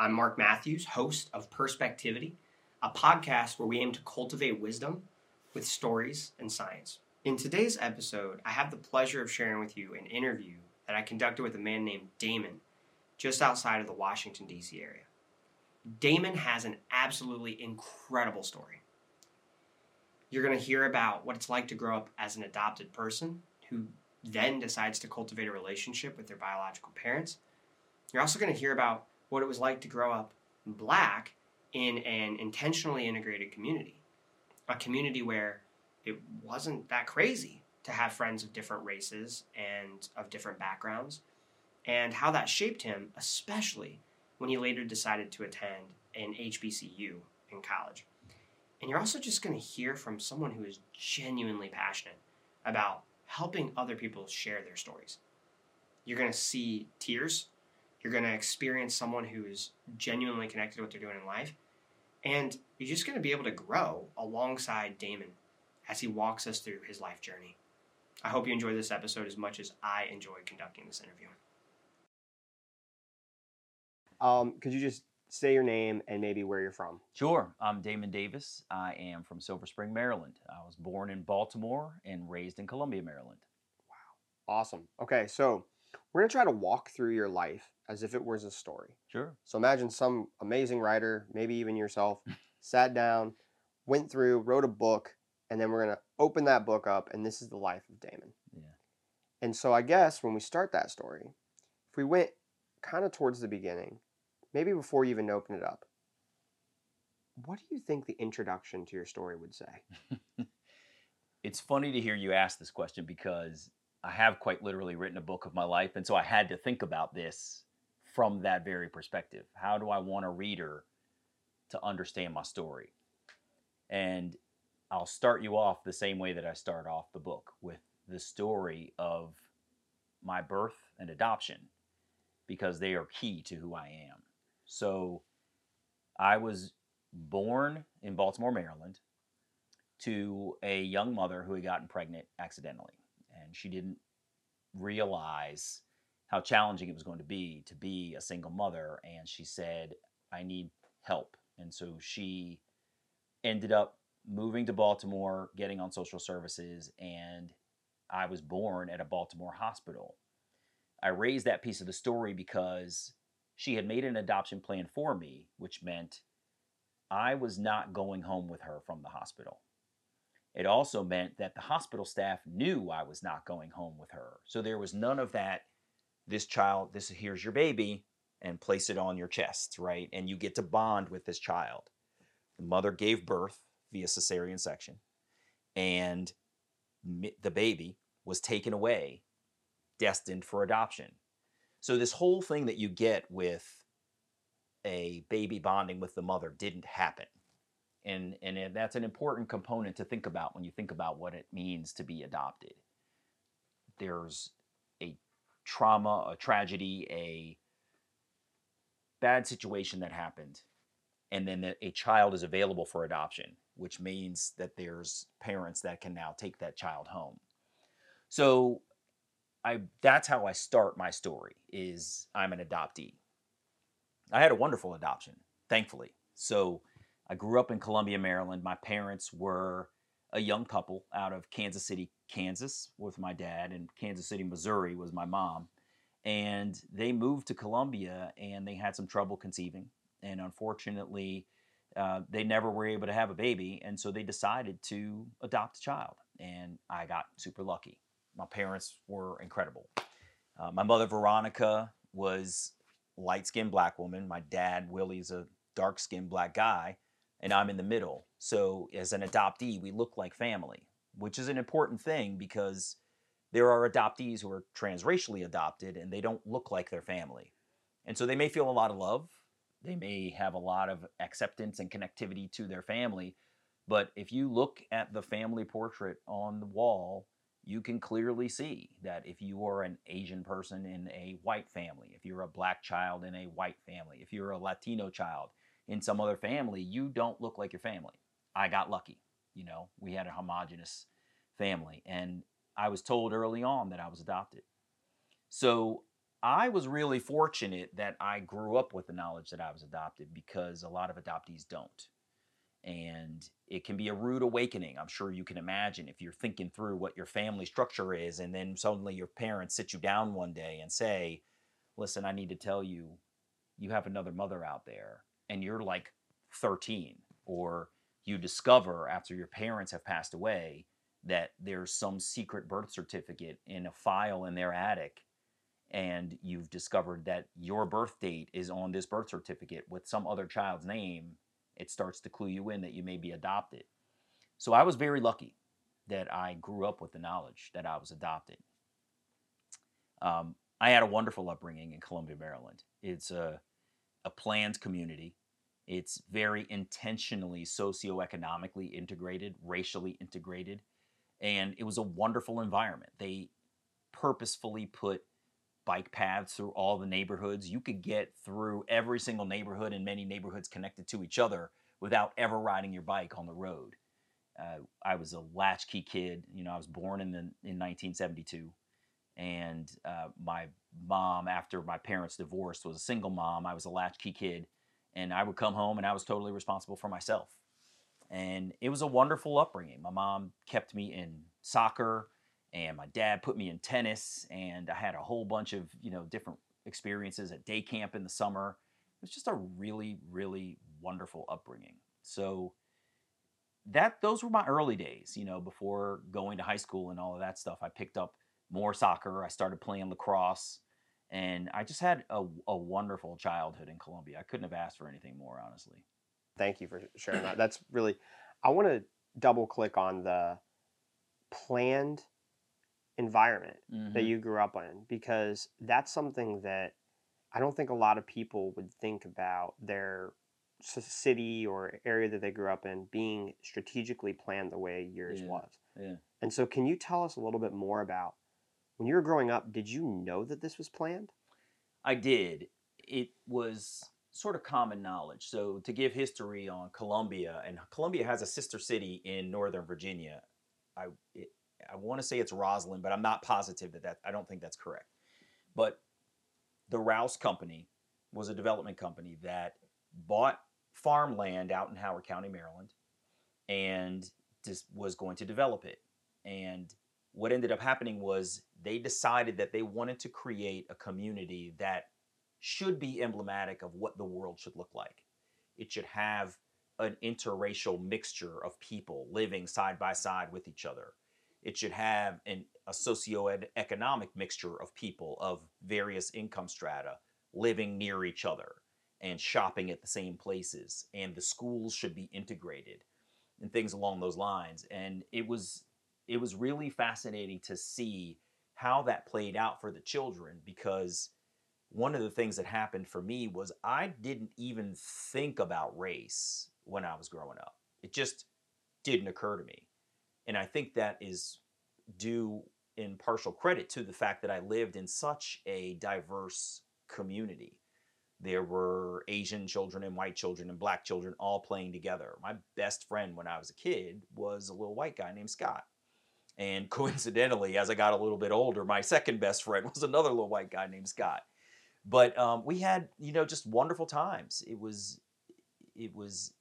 I'm Mark Matthews, host of Perspectivity, a podcast where we aim to cultivate wisdom with stories and science. In today's episode, I have the pleasure of sharing with you an interview that I conducted with a man named Damon just outside of the Washington, D.C. area. Damon has an absolutely incredible story. You're going to hear about what it's like to grow up as an adopted person who then decides to cultivate a relationship with their biological parents. You're also going to hear about what it was like to grow up black in an intentionally integrated community, a community where it wasn't that crazy to have friends of different races and of different backgrounds, and how that shaped him, especially when he later decided to attend an HBCU in college. And you're also just going to hear from someone who is genuinely passionate about helping other people share their stories. You're going to see tears. You're going to experience someone who is genuinely connected to what they're doing in life. And you're just going to be able to grow alongside Damon as he walks us through his life journey. I hope you enjoy this episode as much as I enjoyed conducting this interview. Um, could you just say your name and maybe where you're from? Sure. I'm Damon Davis. I am from Silver Spring, Maryland. I was born in Baltimore and raised in Columbia, Maryland. Wow. Awesome. Okay, so we're going to try to walk through your life as if it was a story. Sure. So imagine some amazing writer, maybe even yourself, sat down, went through, wrote a book, and then we're going to open that book up, and this is the life of Damon. Yeah. And so I guess when we start that story, if we went kind of towards the beginning, maybe before you even open it up, what do you think the introduction to your story would say? it's funny to hear you ask this question because I have quite literally written a book of my life. And so I had to think about this from that very perspective. How do I want a reader to understand my story? And I'll start you off the same way that I start off the book with the story of my birth and adoption because they are key to who I am. So I was born in Baltimore, Maryland to a young mother who had gotten pregnant accidentally. And she didn't realize how challenging it was going to be to be a single mother. And she said, I need help. And so she ended up moving to Baltimore, getting on social services, and I was born at a Baltimore hospital. I raised that piece of the story because she had made an adoption plan for me, which meant I was not going home with her from the hospital. It also meant that the hospital staff knew I was not going home with her. So there was none of that, this child, this here's your baby, and place it on your chest, right? And you get to bond with this child. The mother gave birth via cesarean section, and the baby was taken away, destined for adoption. So, this whole thing that you get with a baby bonding with the mother didn't happen. And, and that's an important component to think about when you think about what it means to be adopted. There's trauma, a tragedy, a bad situation that happened, and then a child is available for adoption which means that there's parents that can now take that child home. So I that's how I start my story is I'm an adoptee. I had a wonderful adoption, thankfully. So I grew up in Columbia, Maryland. My parents were a young couple out of Kansas City, Kansas with my dad and Kansas City, Missouri was my mom. And they moved to Columbia and they had some trouble conceiving. And unfortunately, uh, they never were able to have a baby, and so they decided to adopt a child. And I got super lucky. My parents were incredible. Uh, my mother Veronica was light-skinned black woman. My dad Willie's a dark-skinned black guy, and I'm in the middle. So as an adoptee, we look like family, which is an important thing because there are adoptees who are transracially adopted and they don't look like their family. And so they may feel a lot of love they may have a lot of acceptance and connectivity to their family. But if you look at the family portrait on the wall, you can clearly see that if you are an Asian person in a white family, if you're a black child in a white family, if you're a Latino child in some other family, you don't look like your family. I got lucky. You know, we had a homogenous family. And I was told early on that I was adopted. So I was really fortunate that I grew up with the knowledge that I was adopted because a lot of adoptees don't. And it can be a rude awakening. I'm sure you can imagine if you're thinking through what your family structure is, and then suddenly your parents sit you down one day and say, Listen, I need to tell you, you have another mother out there, and you're like 13, or you discover after your parents have passed away that there's some secret birth certificate in a file in their attic and you've discovered that your birth date is on this birth certificate with some other child's name, it starts to clue you in that you may be adopted. So I was very lucky that I grew up with the knowledge that I was adopted. Um, I had a wonderful upbringing in Columbia, Maryland. It's a, a planned community. It's very intentionally socioeconomically integrated, racially integrated, and it was a wonderful environment. They purposefully put bike paths through all the neighborhoods. You could get through every single neighborhood and many neighborhoods connected to each other without ever riding your bike on the road. Uh, I was a latchkey kid. You know, I was born in the, in 1972, and uh, my mom, after my parents divorced, was a single mom. I was a latchkey kid, and I would come home and I was totally responsible for myself. And it was a wonderful upbringing. My mom kept me in soccer and my dad put me in tennis and i had a whole bunch of you know different experiences at day camp in the summer. It was just a really really wonderful upbringing. So that those were my early days you know before going to high school and all of that stuff. I picked up more soccer. I started playing lacrosse and i just had a, a wonderful childhood in Columbia. i couldn't have asked for anything more honestly thank you for sharing that that's really i want to double click on the planned environment mm-hmm. that you grew up in because that's something that I don't think a lot of people would think about their city or area that they grew up in being strategically planned the way yours yeah. was. Yeah. And so can you tell us a little bit more about when you were growing up, did you know that this was planned? I did. It was sort of common knowledge. So to give history on Columbia, and Columbia has a sister city in Northern Virginia. I it, I want to say it's Rosslyn, but I'm not positive that that I don't think that's correct. But the Rouse Company was a development company that bought farmland out in Howard County, Maryland, and just was going to develop it. And what ended up happening was they decided that they wanted to create a community that should be emblematic of what the world should look like. It should have an interracial mixture of people living side by side with each other. It should have an, a socioeconomic mixture of people of various income strata living near each other and shopping at the same places. And the schools should be integrated and things along those lines. And it was it was really fascinating to see how that played out for the children because one of the things that happened for me was I didn't even think about race when I was growing up. It just didn't occur to me. And I think that is due in partial credit to the fact that I lived in such a diverse community. There were Asian children and white children and black children all playing together. My best friend when I was a kid was a little white guy named Scott. And coincidentally, as I got a little bit older, my second best friend was another little white guy named Scott. But um, we had, you know, just wonderful times. It was, it was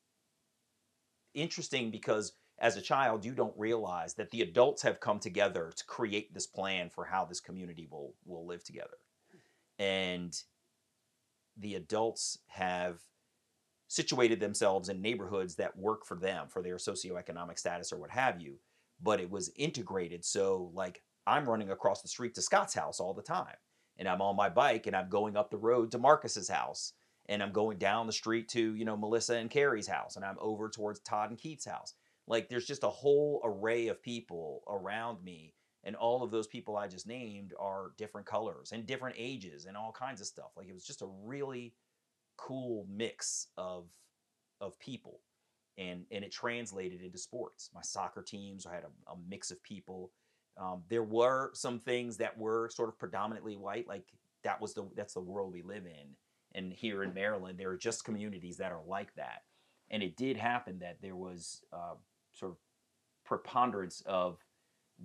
interesting because as a child, you don't realize that the adults have come together to create this plan for how this community will will live together. And the adults have situated themselves in neighborhoods that work for them, for their socioeconomic status or what have you. But it was integrated. So, like, I'm running across the street to Scott's house all the time. And I'm on my bike and I'm going up the road to Marcus's house. And I'm going down the street to, you know, Melissa and Carrie's house. And I'm over towards Todd and Keith's house like there's just a whole array of people around me and all of those people I just named are different colors and different ages and all kinds of stuff. Like it was just a really cool mix of of people. And and it translated into sports. My soccer teams, I had a, a mix of people. Um, there were some things that were sort of predominantly white, like that was the that's the world we live in. And here in Maryland, there are just communities that are like that. And it did happen that there was uh, sort of preponderance of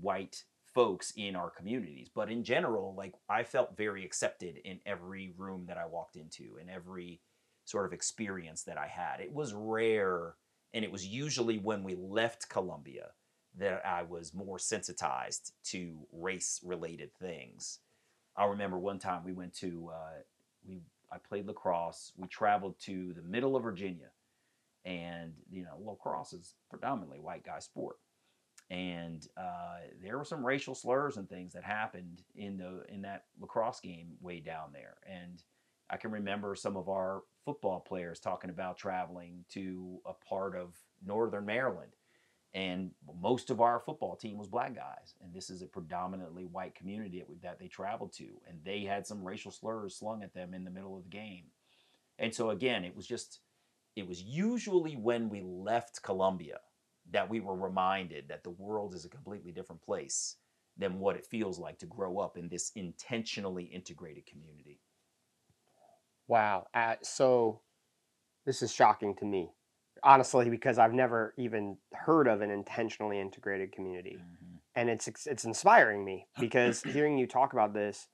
white folks in our communities. But in general, like I felt very accepted in every room that I walked into, in every sort of experience that I had. It was rare, and it was usually when we left Columbia that I was more sensitized to race related things. I remember one time we went to uh, we I played lacrosse. We traveled to the middle of Virginia, and you know lacrosse is predominantly white guy sport, and uh, there were some racial slurs and things that happened in the in that lacrosse game way down there, and I can remember some of our football players talking about traveling to a part of northern Maryland. And most of our football team was black guys and this is a predominantly white community that they traveled to and they had some racial slurs slung at them in the middle of the game. And so again it was just it was usually when we left columbia that we were reminded that the world is a completely different place than what it feels like to grow up in this intentionally integrated community wow uh, so this is shocking to me honestly because I've never even heard of an intentionally integrated community. Mm-hmm. And it's it's inspiring me because hearing you talk about this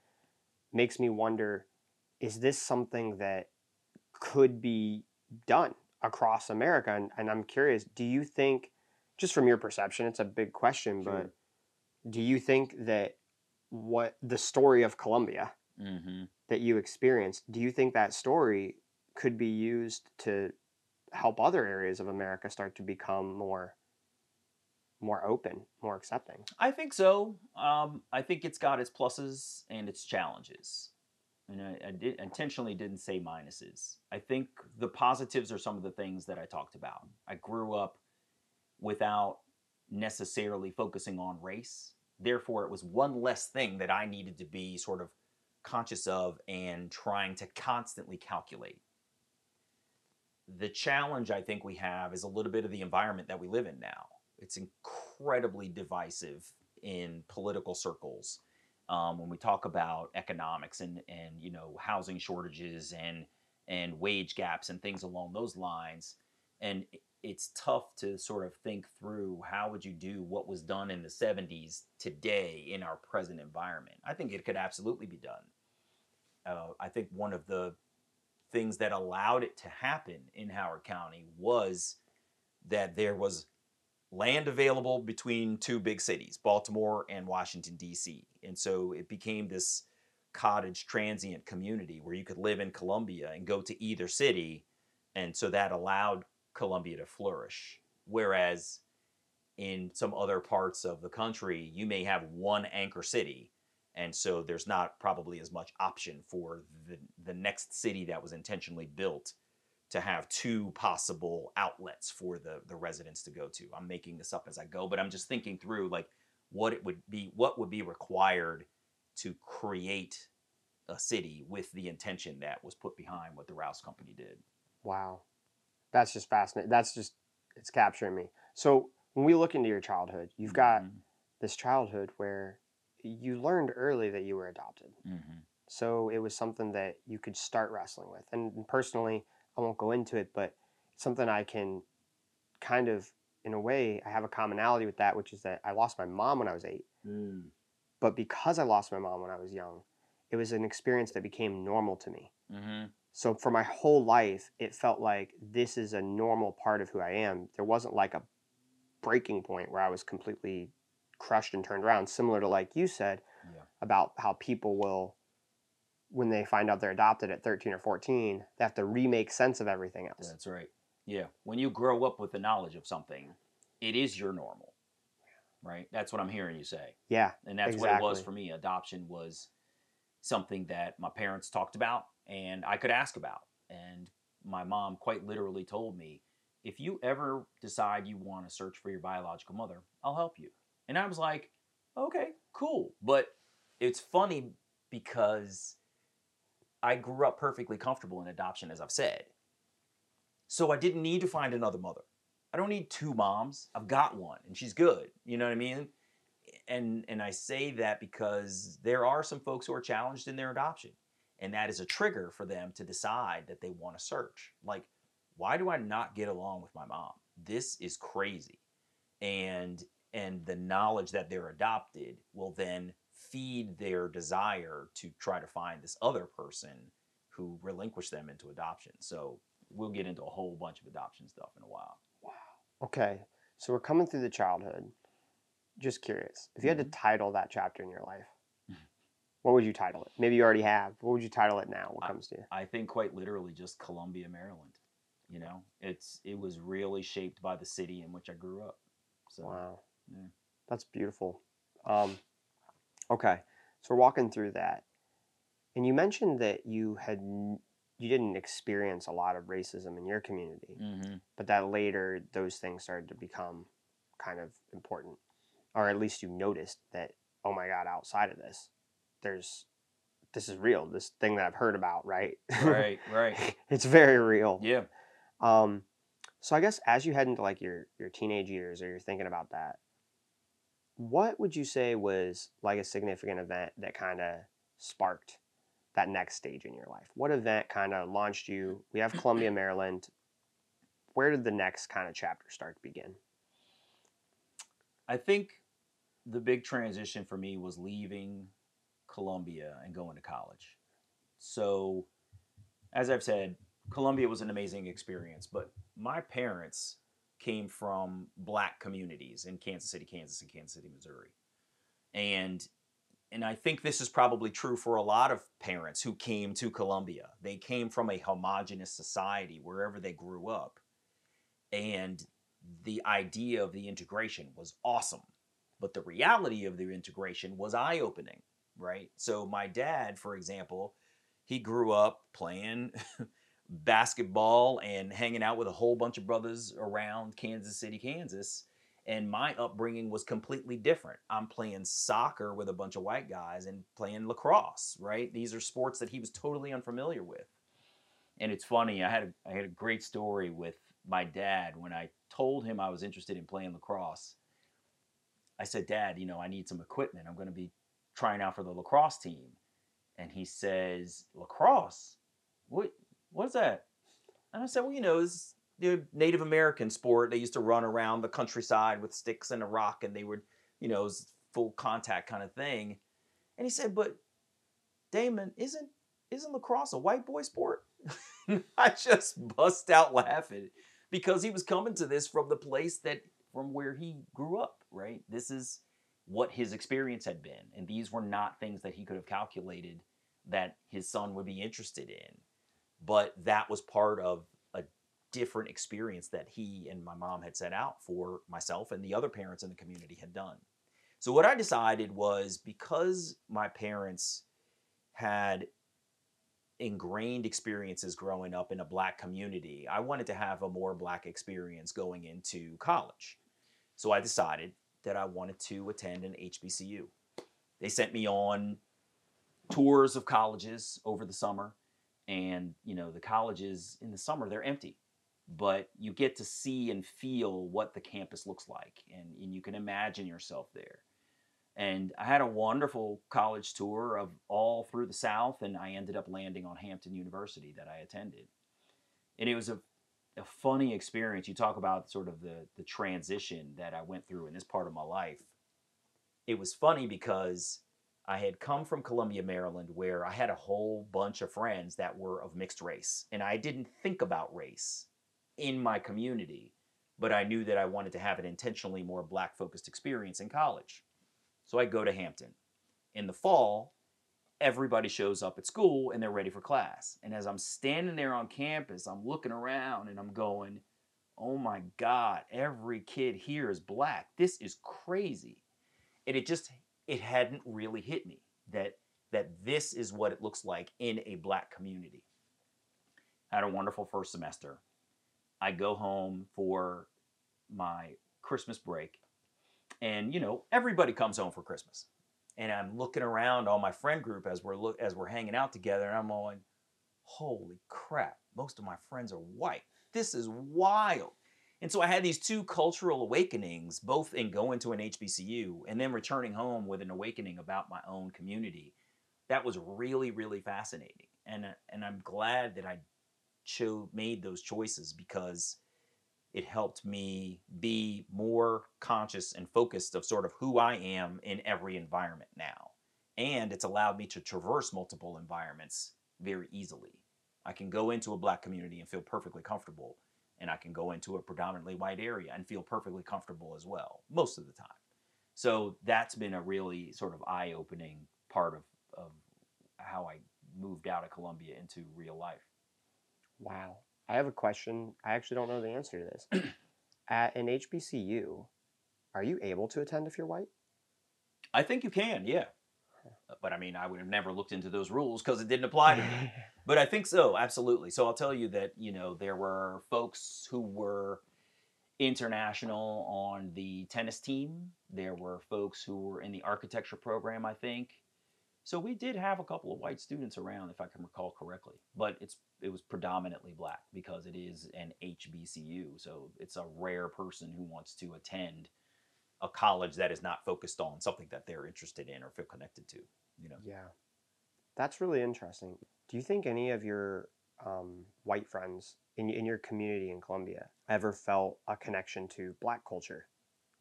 makes me wonder is this something that could be done across America and, and I'm curious do you think just from your perception it's a big question sure. but do you think that what the story of Columbia mm-hmm. That you experienced do you think that story could be used to help other areas of America start to become more more open, more accepting. I think so. Um, I think it's got its pluses and its challenges. And I, I did, intentionally didn't say minuses. I think the positives are some of the things that I talked about. I grew up without necessarily focusing on race. Therefore, it was one less thing that I needed to be sort of conscious of and trying to constantly calculate the challenge I think we have is a little bit of the environment that we live in now. It's incredibly divisive in political circles. Um, when we talk about economics and and you know housing shortages and and wage gaps and things along those lines, and it's tough to sort of think through how would you do what was done in the 70s today in our present environment. I think it could absolutely be done. Uh, I think one of the things that allowed it to happen in Howard County was that there was land available between two big cities, Baltimore and Washington, D.C. And so it became this cottage transient community where you could live in Columbia and go to either city. And so that allowed Columbia to flourish. Whereas in some other parts of the country, you may have one anchor city and so there's not probably as much option for the the next city that was intentionally built to have two possible outlets for the the residents to go to. I'm making this up as I go, but I'm just thinking through like what it would be what would be required to create a city with the intention that was put behind what the Rouse company did. Wow. That's just fascinating. That's just it's capturing me. So when we look into your childhood, you've got mm-hmm. this childhood where you learned early that you were adopted. Mm-hmm. So it was something that you could start wrestling with. And personally, I won't go into it, but something I can kind of, in a way, I have a commonality with that, which is that I lost my mom when I was eight. Mm. But because I lost my mom when I was young, it was an experience that became normal to me. Mm-hmm. So for my whole life, it felt like this is a normal part of who I am. There wasn't like a breaking point where I was completely crushed and turned around, similar to like you said yeah. about how people will, when they find out they're adopted at 13 or 14, they have to remake sense of everything else. That's right. Yeah. When you grow up with the knowledge of something, it is your normal. Right? That's what I'm hearing you say. Yeah. And that's exactly. what it was for me. Adoption was something that my parents talked about and I could ask about. And my mom quite literally told me, if you ever decide you want to search for your biological mother, I'll help you. And I was like, okay, cool. But it's funny because I grew up perfectly comfortable in adoption, as I've said. So I didn't need to find another mother. I don't need two moms. I've got one, and she's good. You know what I mean? And and I say that because there are some folks who are challenged in their adoption, and that is a trigger for them to decide that they want to search. Like, why do I not get along with my mom? This is crazy. And and the knowledge that they're adopted will then feed their desire to try to find this other person who relinquished them into adoption. So we'll get into a whole bunch of adoption stuff in a while. Wow. Okay. So we're coming through the childhood. Just curious, if you had to Mhm. title that chapter in your life, Mhm. what would you title it? Maybe you already have. What would you title it now? What I- comes to you? I think quite literally just Columbia, Maryland. You know, it's it was really shaped by the city in which I grew up. So Wow. Yeah. That's beautiful. Um, okay. So we're walking through that. And you mentioned that you had you didn't experience a lot of racism in your community, Mhm. but that later those things started to become kind of important. Or at least you noticed that, oh my God, outside of this, there's this is real. This thing that I've heard about, right? right, right. it's very real. Yeah. Um, so I guess as you head into like your your teenage years, or you're thinking about that, what would you say was like a significant event that kind of sparked that next stage in your life? What event kind of launched you? We have Columbia, Maryland. Where did the next kind of chapter start to begin? I think the big transition for me was leaving Columbia and going to college. So, as I've said, Columbia was an amazing experience, but my parents came from black communities in Kansas City, Kansas, and Kansas City, Missouri. And and I think this is probably true for a lot of parents who came to Columbia. They came from a homogenous society wherever they grew up. And the idea of the integration was awesome. But the reality of the integration was eye opening, right? So, my dad, for example, he grew up playing basketball and hanging out with a whole bunch of brothers around Kansas City, Kansas. And my upbringing was completely different. I'm playing soccer with a bunch of white guys and playing lacrosse, right? These are sports that he was totally unfamiliar with. And it's funny, I had a, I had a great story with my dad when I told him I was interested in playing lacrosse. I said, Dad, you know, I need some equipment. I'm going to be trying out for the lacrosse team. And he says, Lacrosse? What what's that? And I said, Well, you know, it's the Native American sport. They used to run around the countryside with sticks and a rock and they would, you know, full contact kind of thing. And he said, But Damon, isn't isn't lacrosse a white boy sport? I just bust out laughing because he was coming to this from the place that from where he grew up, right? This is what his experience had been. And these were not things that he could have calculated that his son would be interested in. But that was part of a different experience that he and my mom had set out for myself and the other parents in the community had done. So what I decided was because my parents had ingrained experiences growing up in a black community, I wanted to have a more black experience going into college. So I decided that I wanted to attend an HBCU. They sent me on tours of colleges over the summer and you know the colleges in the summer they're empty. But you get to see and feel what the campus looks like and, and you can imagine yourself there. And i had a wonderful college tour of all through the south and i ended up landing on hampton university that i attended. And it was a, a funny experience. You talk about sort of the, the transition that i went through in this part of my life. It was funny because I had come from Columbia, Maryland, where I had a whole bunch of friends that were of mixed race. And I didn't think about race in my community, but I knew that I wanted to have an intentionally more black focused experience in college. So I go to Hampton. In the fall, everybody shows up at school and they're ready for class. And as I'm standing there on campus, I'm looking around and I'm going, oh my God, every kid here is black. This is crazy. And it just it hadn't really hit me that that this is what it looks like in a black community. I had a wonderful first semester. I go home for my Christmas break. And you know, everybody comes home for Christmas. And I'm looking around all my friend group as we're look as we're hanging out together and I'm going, "Holy crap, most of my friends are white. This is wild." And so I had these two cultural awakenings, both in going to an HBCU and then returning home with an awakening about my own community. That was really, really fascinating. And, uh, and I'm glad that I chose, made those choices because it helped me be more conscious and focused of sort of who I am in every environment now. And it's allowed me to traverse multiple environments very easily. I can go into a black community and feel perfectly comfortable, and I can go into a predominantly white area and feel perfectly comfortable as well, most of the time. So that's been a really sort of eye opening part of, of how I moved out of Columbia into real life. Wow. I have a question. I actually don't know the answer to this. At an HBCU, are you able to attend if you're white? I think you can, yeah. But I mean, I would have never looked into those rules because it didn't apply to me. but I think so, absolutely. So I'll tell you that, you know, there were folks who were international on the tennis team. There were folks who were in the architecture program, I think. So we did have a couple of white students around, if I can recall correctly, but it's it was predominantly black because it is an HBCU. So it's a rare person who wants to attend a college that is not focused on something that they're interested in or feel connected to. You know. Yeah, that's really interesting. Do you think any of your um, white friends in in your community in Columbia ever felt a connection to Black culture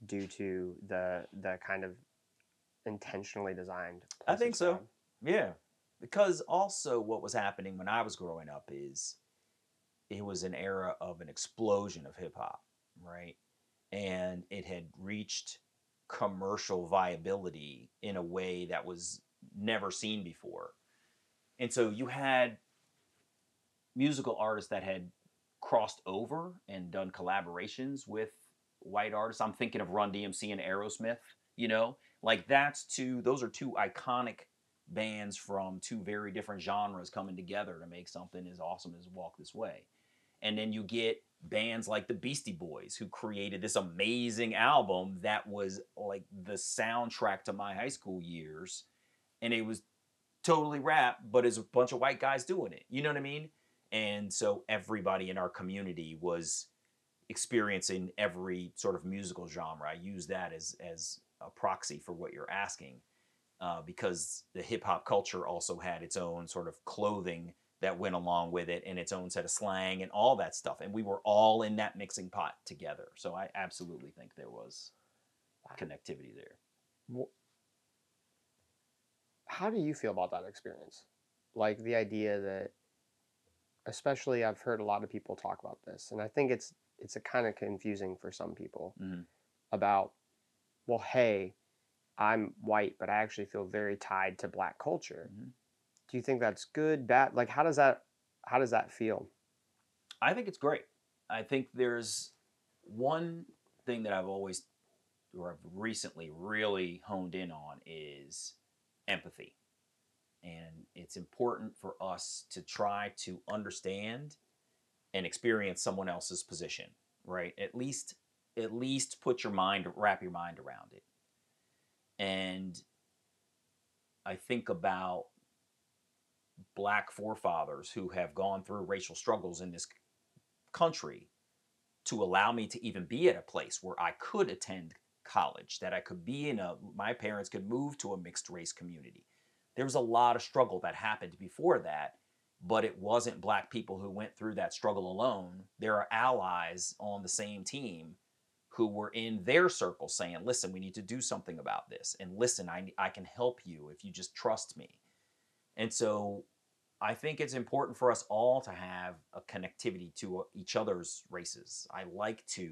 due to the the kind of intentionally designed. I think so. Yeah. Because also what was happening when I was growing up is it was an era of an explosion of hip hop, right? And it had reached commercial viability in a way that was never seen before. And so you had musical artists that had crossed over and done collaborations with white artists. I'm thinking of Run DMC and Aerosmith, you know, like that's two those are two iconic bands from two very different genres coming together to make something as awesome as Walk This Way. And then you get bands like the Beastie Boys who created this amazing album that was like the soundtrack to my high school years and it was totally rap but it's a bunch of white guys doing it. You know what I mean? And so everybody in our community was experiencing every sort of musical genre. I use that as as a proxy for what you're asking, uh, because the hip hop culture also had its own sort of clothing that went along with it and its own set of slang and all that stuff. And we were all in that mixing pot together. So I absolutely think there was connectivity there. How do you feel about that experience? Like the idea that, especially, I've heard a lot of people talk about this, and I think it's it's a kind of confusing for some people mm-hmm. about well, hey, I'm white, but I actually feel very tied to black culture. Mm-hmm. Do you think that's good, bad? Like, how does that how does that feel? I think it's great. I think there's one thing that I've always or I've recently really honed in on is empathy. And it's important for us to try to understand and experience someone else's position, right? At least at least put your mind, wrap your mind around it. And I think about black forefathers who have gone through racial struggles in this country to allow me to even be at a place where I could attend college, that I could be in a, my parents could move to a mixed race community. There was a lot of struggle that happened before that, but it wasn't black people who went through that struggle alone. There are allies on the same team who were in their circle saying, listen, we need to do something about this. And listen, I, I can help you if you just trust me. And so I think it's important for us all to have a connectivity to uh, each other's races. I like to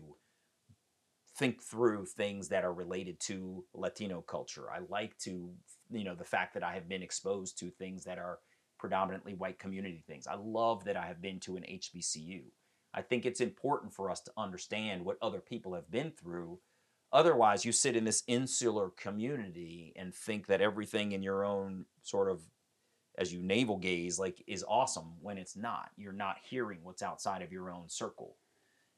think through things that are related to Latino culture. I like to, you know, the fact that I have been exposed to things that are predominantly white community things. I love that I have been to an HBCU. I think it's important for us to understand what other people have been through. Otherwise, you sit in this insular community and think that everything in your own sort of as you navel gaze like is awesome when it's not. You're not hearing what's outside of your own circle.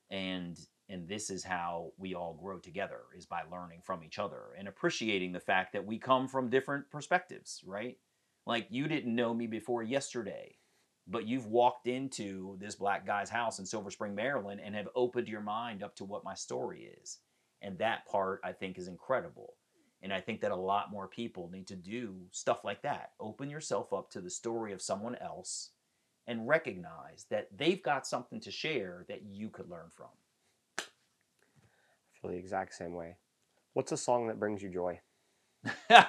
And and this is how we all grow together is by learning from each other and appreciating the fact that we come from different perspectives, right? Like you didn't know me before yesterday but you've walked into this black guy's house in Silver Spring, Maryland, and have opened your mind up to what my story is. And that part I think is incredible. And I think that a lot more people need to do stuff like that. Open yourself up to the story of someone else and recognize that they've got something to share that you could learn from. Feel the exact same way. What's a song that brings you joy?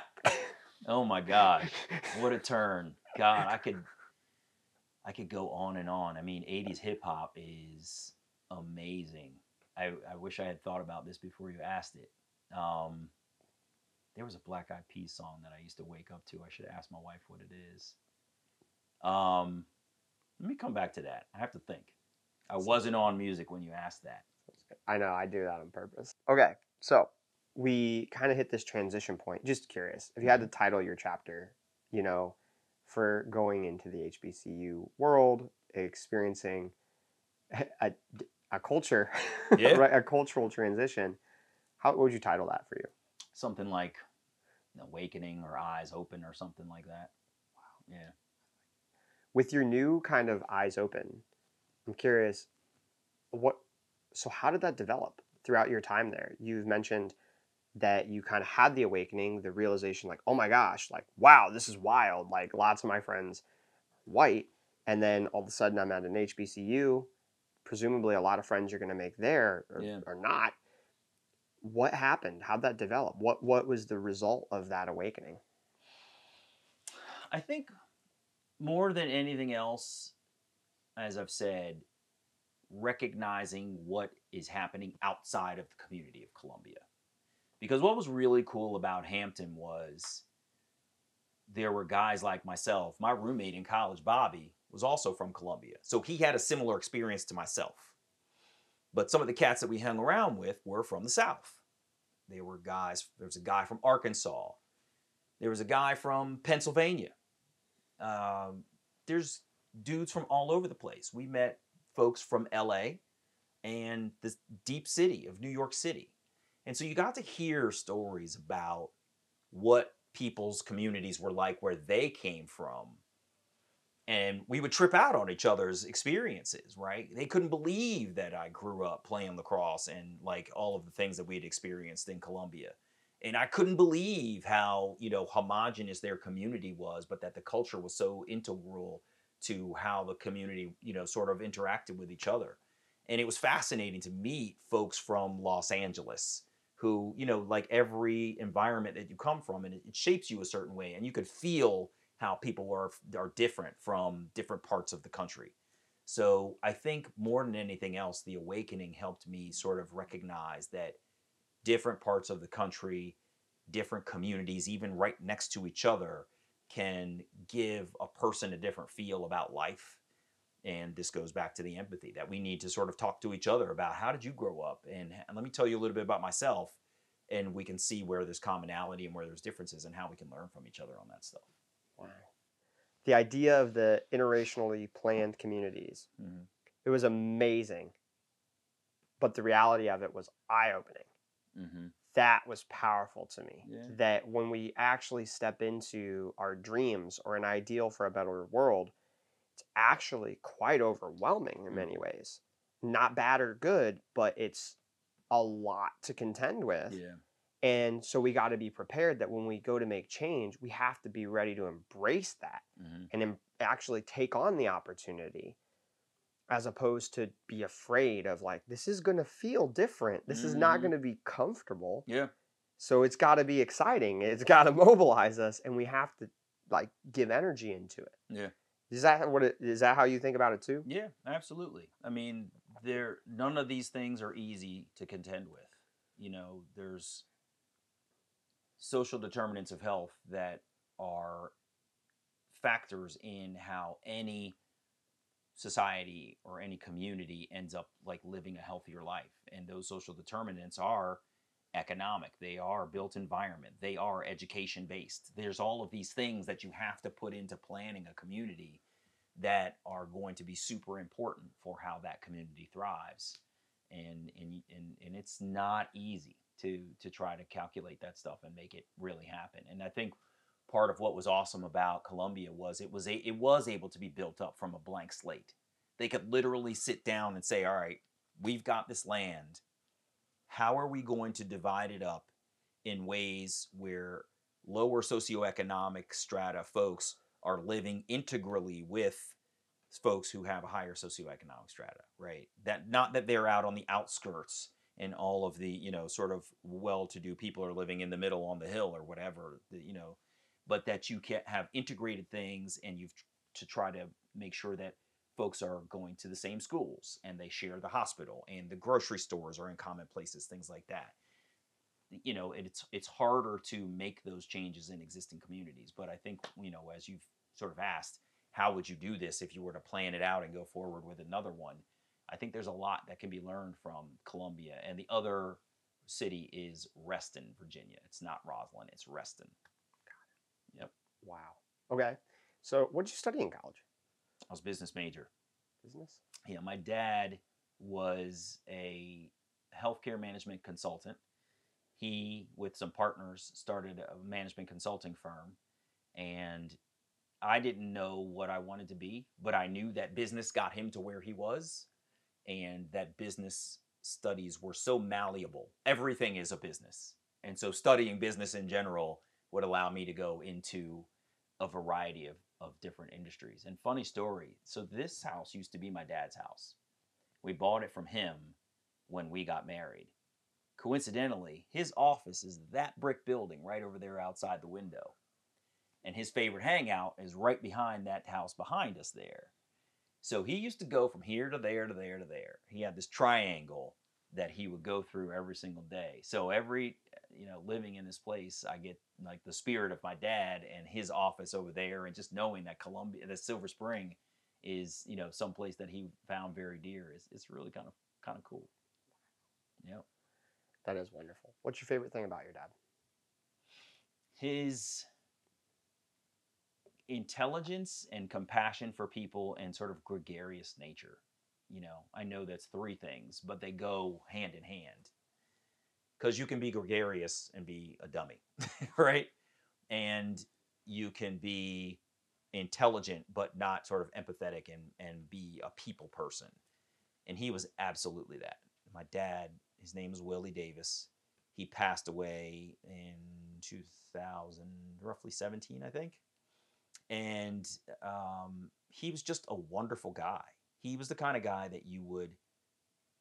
oh my God, what a turn! God, I could, I could go on and on. I mean, '80s hip hop is amazing. I, I wish I had thought about this before you asked it. Um, there was a Black Eyed Peas song that I used to wake up to. I should ask my wife what it is. Um, let me come back to that. I have to think. I wasn't on music when you asked that. I know I do that on purpose. Okay, so we kind of hit this transition point. Just curious, if you had to Mm-hmm. title your chapter, you know, for going into the HBCU world, experiencing a, a culture, Yeah. right, a cultural transition, how what would you title that for you? Something like awakening or eyes open or something like that. Wow. Yeah. With your new kind of eyes open, I'm curious, what? So how did that develop throughout your time there? You've mentioned that you kind of had the awakening, the realization, like, oh my gosh, like, wow, this is wild. Like, lots of my friends white, and then all of a sudden I'm at an HBCU. Presumably, a lot of friends you're going to make there or, Yeah. or not. What happened? How'd that develop? What What was the result of that awakening? I think more than anything else, as I've said, recognizing what is happening outside of the community of Columbia. Because what was really cool about Hampton was there were guys like myself. My roommate in college, Bobby, was also from Columbia. So he had a similar experience to myself. But some of the cats that we hung around with were from the South. They were guys, there was a guy from Arkansas. There was a guy from Pennsylvania. Um, there's dudes from all over the place. We met folks from LA and the deep city of New York City. And so you got to hear stories about what people's communities were like where they came from. And we would trip out on each other's experiences, right? They couldn't believe that I grew up playing lacrosse and like all of the things that we'd experienced in Columbia and I couldn't believe how you know homogenous their community was, but that the culture was so integral to how the community you know sort of interacted with each other. And it was fascinating to meet folks from Los Angeles who you know like every environment that you come from and it, shapes you a certain way, and you could feel how people are are different from different parts of the country. So I think more than anything else, the awakening helped me sort of recognize that different parts of the country, different communities, even right next to each other, can give a person a different feel about life. And this goes back to the empathy that we need to sort of talk to each other about how did you grow up? And, and let me tell you a little bit about myself. And we can see where there's commonality and where there's differences and how we can learn from each other on that stuff. Wow. The idea of the interracially planned communities, Mhm. it was amazing. But the reality of it was eye opening. Mm-hmm. That was powerful to me. Yeah. That when we actually step into our dreams or an ideal for a better world, it's actually quite overwhelming in many ways. Not bad or good, but it's a lot to contend with. Yeah. And so we got to be prepared that when we go to make change, we have to be ready to embrace that Mm-hmm. and em- actually take on the opportunity as opposed to be afraid of like this is going to feel different this is not Mhm. going to be comfortable Yeah. so it's got to be exciting it's got to mobilize us and we have to like give energy into it Yeah. is that what it is that how you think about it too Yeah, absolutely. I mean, there none of these things are easy to contend with. You know, there's social determinants of health that are factors in how any society or any community ends up like living a healthier life. And those social determinants are economic, they are built environment, they are education based. There's all of these things that you have to put into planning a community that are going to be super important for how that community thrives. And and and, and it's not easy to to try to calculate that stuff and make it really happen. And I think part of what was awesome about Columbia was it was a, it was able to be built up from a blank slate. They could literally sit down and say, "All right, we've got this land. How are we going to divide it up in ways where lower socioeconomic strata folks are living integrally with folks who have a higher socioeconomic strata, right? That not that they're out on the outskirts and all of the you know sort of well-to-do people are living in the middle on the hill or whatever you know but that you can have integrated things and you've to try to make sure that folks are going to the same schools and they share the hospital and the grocery stores are in common places things like that. You know it's it's harder to make those changes in existing communities but i think you know as you've sort of asked how would you do this if you were to plan it out and go forward with another one? I think there's a lot that can be learned from columbia and the other city is reston virginia. It's not roslyn it's reston Wow. Okay. So, what did you study in college? i was business major Business. yeah, my dad was a healthcare management consultant. He, with some partners, started a management consulting firm. And I didn't know what I wanted to be, but I knew that business got him to where he was and that business studies were so malleable. Everything is a business. And so studying business in general would allow me to go into a variety of, of different industries. And funny story so, this house used to be my dad's house. We bought it from him when we got married. Coincidentally, his office is that brick building right over there outside the window. And his favorite hangout is right behind that house behind us there. So he used to go from here to there to there to there. He had this triangle that he would go through every single day. So every you know living in this place, I get like the spirit of my dad and his office over there, and just knowing that Columbia, that Silver Spring, is you know some place that he found very dear. is It's really kind of kind of cool. Yeah, That is wonderful. What's your favorite thing about your dad? his intelligence and compassion for people and sort of gregarious nature. You know, I know that's three things, but they go hand in hand. Because you can be gregarious and be a dummy, right? And you can be intelligent but not sort of empathetic and, and be a people person. And he was absolutely that. My dad, his name is Willie Davis. He passed away in 2000, roughly 17, I think. And um, he was just a wonderful guy. He was the kind of guy that you would,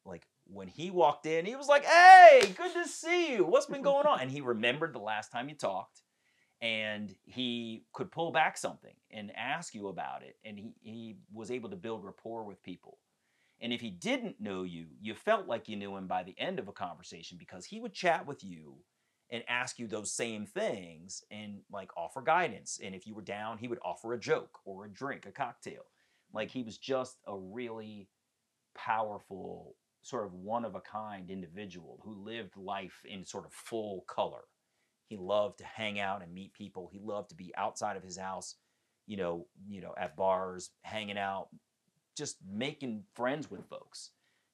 like, when he walked in, he was like, Hey, good to see you. What's been going on? And he remembered the last time you talked and he could pull back something and ask you about it. And he, he was able to build rapport with people. And if he didn't know you, you felt like you knew him by the end of a conversation because he would chat with you and ask you those same things and like offer guidance. And if you were down, he would offer a joke or a drink, a cocktail. Like he was just a really powerful, sort of one of a kind individual who lived life in sort of full color. He loved to hang out and meet people. He loved to be outside of his house, you know, you know, at bars, hanging out, just making friends with folks.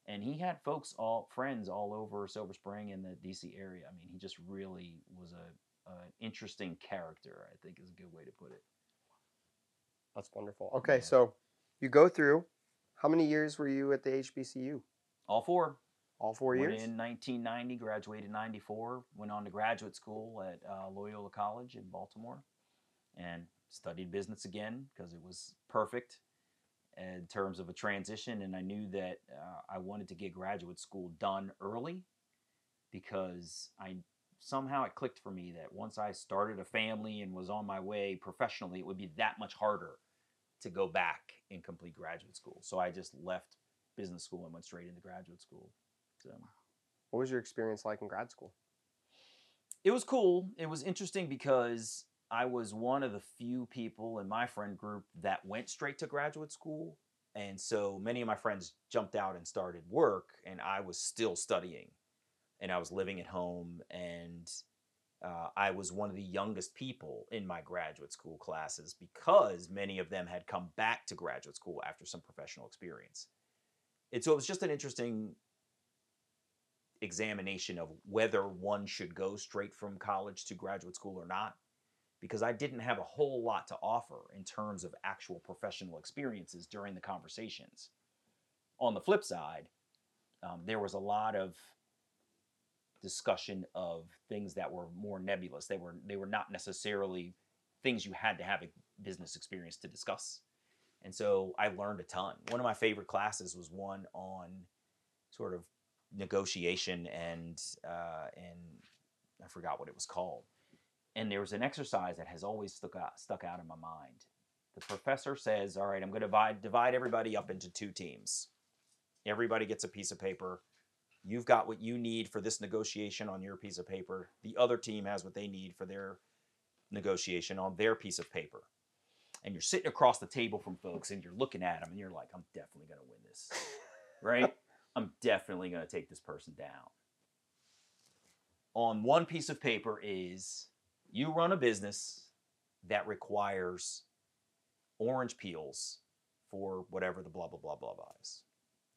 And he had folks all friends all over Silver Spring and the DC area. I mean, he just really was a an interesting character. I think is a good way to put it. That's wonderful. Okay, Yeah. so you go through. How many years were you at the HBCU? All four. All four Went years. in 1990, graduated 94, went on to graduate school at uh, Loyola College in Baltimore, and studied business again because it was perfect in terms of a transition. And I knew that uh, I wanted to get graduate school done early because I somehow it clicked for me that once I started a family and was on my way professionally, it would be that much harder to go back and complete graduate school. So I just left business school and went straight into graduate school. So What was your experience like in grad school? it was cool. It was interesting because I was one of the few people in my friend group that went straight to graduate school. And so many of my friends jumped out and started work, and I was still studying. And I was living at home, and uh, I was one of the youngest people in my graduate school classes because many of them had come back to graduate school after some professional experience. And so it was just an interesting examination of whether one should go straight from college to graduate school or not because I didn't have a whole lot to offer in terms of actual professional experiences during the conversations. On the flip side, um, there was a lot of discussion of things that were more nebulous. They were they were not necessarily things you had to have a business experience to discuss. And so I learned a ton. One of my favorite classes was one on sort of negotiation and uh, and I forgot what it was called. And there was an exercise that has always stuck out stuck out in my mind. The professor says, "All right, I'm going to divide divide everybody up into two teams. Everybody gets a piece of paper. You've got what you need for this negotiation on your piece of paper. The other team has what they need for their negotiation on their piece of paper." And you're sitting across the table from folks, and you're looking at them, and you're like, "I'm definitely going to win this." right? I'm definitely going to take this person down. On one piece of paper is you run a business that requires orange peels for whatever the blah, blah, blah, blah, blah is.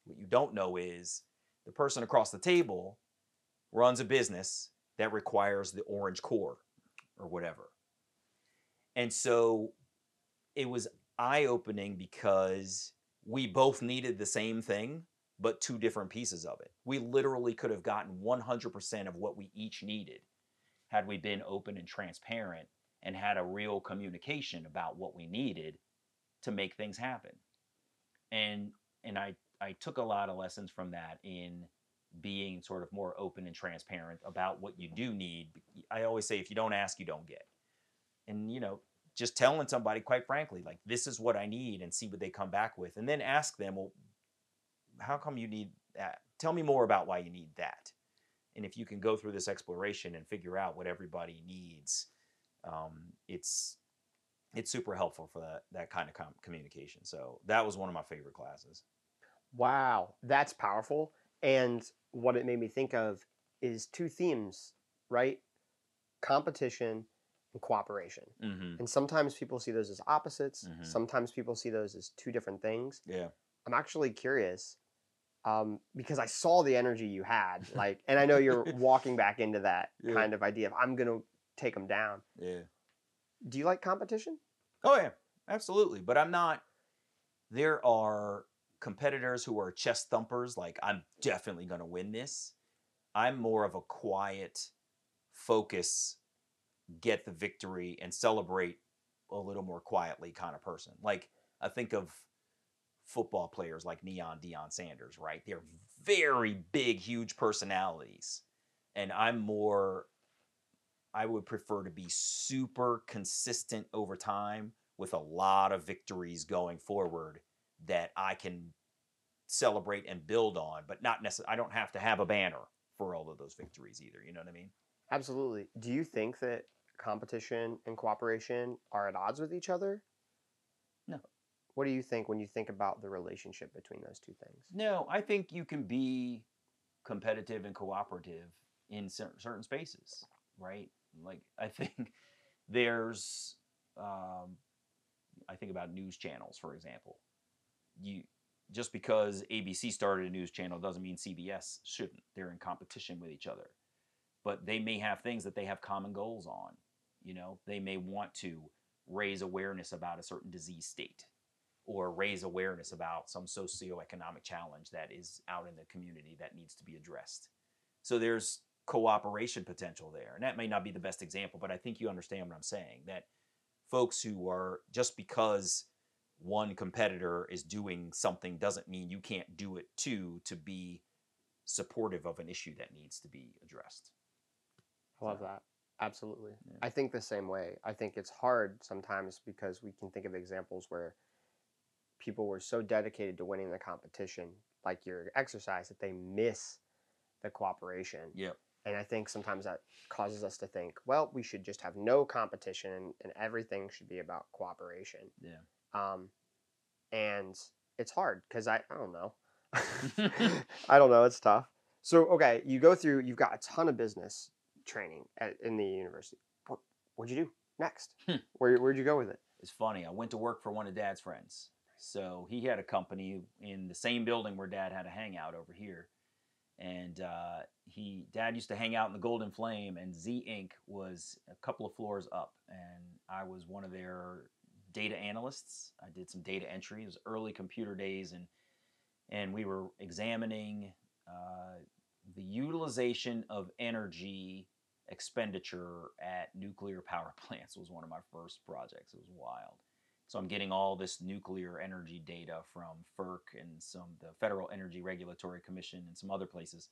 What you don't know is the person across the table runs a business that requires the orange core or whatever. And so it was eye opening because we both needed the same thing, but two different pieces of it. We literally could have gotten 100% of what we each needed had we been open and transparent and had a real communication about what we needed to make things happen. And and I I took a lot of lessons from that in being sort of more open and transparent about what you do need. I always say if you don't ask, you don't get. And you know, just telling somebody quite frankly like this is what I need and see what they come back with and then ask them, well, how come you need that? Tell me more about why you need that. And if you can go through this exploration and figure out what everybody needs, um, it's it's super helpful for that that kind of com- communication. So that was one of my favorite classes. Wow, that's powerful. And what it made me think of is two themes, right? Competition and cooperation. Mm-hmm. And sometimes people see those as opposites. Mhm. Sometimes people see those as two different things. Yeah. I'm actually curious um, because I saw the energy you had, like, and I know you're walking back into that Yeah. kind of idea of I'm gonna take them down. Yeah. Do you like competition? Oh yeah, absolutely. But I'm not. There are competitors who are chest thumpers. Like I'm definitely going to win this. I'm more of a quiet, focus, get the victory and celebrate a little more quietly kind of person. Like I think of football players like Neon Deion Sanders. Right? They're very big, huge personalities, and I'm more I would prefer to be super consistent over time with a lot of victories going forward that I can celebrate and build on, but not necessarily, I don't have to have a banner for all of those victories either. You know what I mean? Absolutely. Do you think that competition and cooperation are at odds with each other? No. What do you think when you think about the relationship between those two things? No, I think you can be competitive and cooperative in cer- certain spaces, right? Like, I think there's, um, I think about news channels, for example. You just because ABC started a news channel doesn't mean CBS shouldn't. They're in competition with each other, but they may have things that they have common goals on. You know, they may want to raise awareness about a certain disease state or raise awareness about some socioeconomic challenge that is out in the community that needs to be addressed. So there's cooperation potential there. And that may not be the best example, but I think you understand what I'm saying that folks who are just because one competitor is doing something doesn't mean you can't do it too to be supportive of an issue that needs to be addressed. I love that. Absolutely. Yeah. I think the same way. I think it's hard sometimes because we can think of examples where people were so dedicated to winning the competition, like your exercise, that they miss the cooperation. Yep. And I think sometimes that causes us to think, well, we should just have no competition and, and everything should be about cooperation. Yeah. Um, and it's hard because I, I don't know. I don't know. It's tough. So, okay, you go through, you've got a ton of business training at, in the university. What, what'd you do next? Hmm. Where, where'd you go with it? It's funny. I went to work for one of Dad's friends. So he had a company in the same building where Dad had a hangout over here, and uh, he Dad used to hang out in the Golden Flame, and Z Inc. was a couple of floors up, and I was one of their data analysts. I did some data entry. It was early computer days, and and we were examining uh, the utilization of energy expenditure at nuclear power plants was one of my first projects. It was wild. So I'm getting all this nuclear energy data from FERC and some the Federal Energy Regulatory Commission and some other places.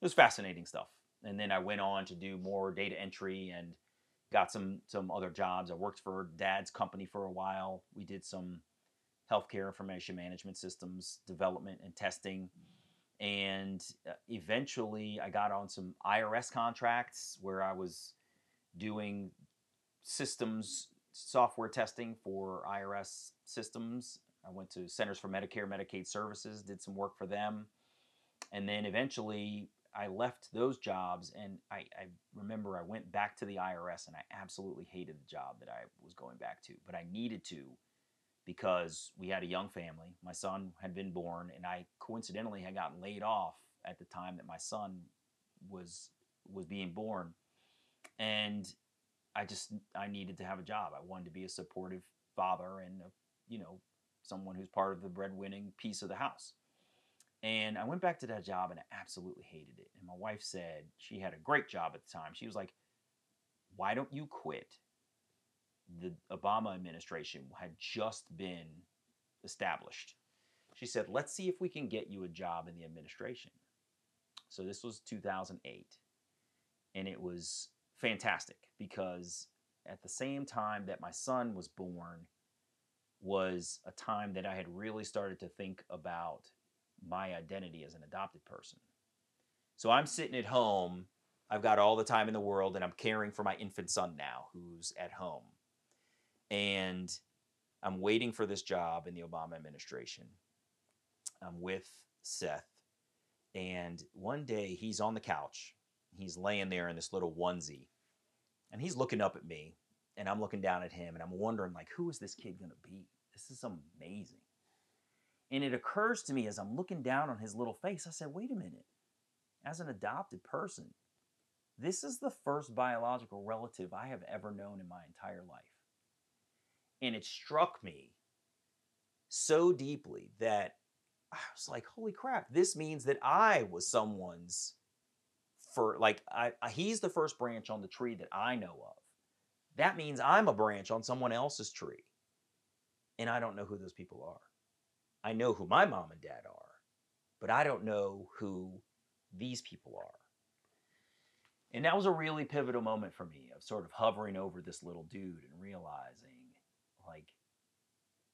It was fascinating stuff. And then I went on to do more data entry and got some some other jobs. I worked for dad's company for a while. We did some healthcare information management systems development and testing. And uh, eventually I got on some IRS contracts where I was doing systems software testing for IRS systems. I went to Centers for Medicare Medicaid Services, did some work for them. And then eventually I left those jobs and I, I, remember I went back to the IRS and I absolutely hated the job that I was going back to, but I needed to because we had a young family. My son had been born and I coincidentally had gotten laid off at the time that my son was was being born. And I just I needed to have a job. I wanted to be a supportive father and a, you know someone who's part of the breadwinning piece of the house. And I went back to that job and I absolutely hated it. And my wife said she had a great job at the time. She was like, "Why don't you quit?" The Obama administration had just been established. She said, "Let's see if we can get you a job in the administration." So this was 2008. And it was fantastic because at the same time that my son was born was a time that I had really started to think about my identity as an adopted person. So I'm sitting at home, I've got all the time in the world, and I'm caring for my infant son now who's at home. And I'm waiting for this job in the Obama administration. I'm with Seth, and one day he's on the couch. He's laying there in this little onesie and he's looking up at me and I'm looking down at him and I'm wondering like who is this kid going to be? This is amazing. And it occurs to me as I'm looking down on his little face, I said, "Wait a minute. As an adopted person, this is the first biological relative I have ever known in my entire life." And it struck me so deeply that I was like, "Holy crap, this means that I was someone's for like I, he's the first branch on the tree that I know of. That means I'm a branch on someone else's tree. And I don't know who those people are. I know who my mom and dad are, but I don't know who these people are. And that was a really pivotal moment for me of sort of hovering over this little dude and realizing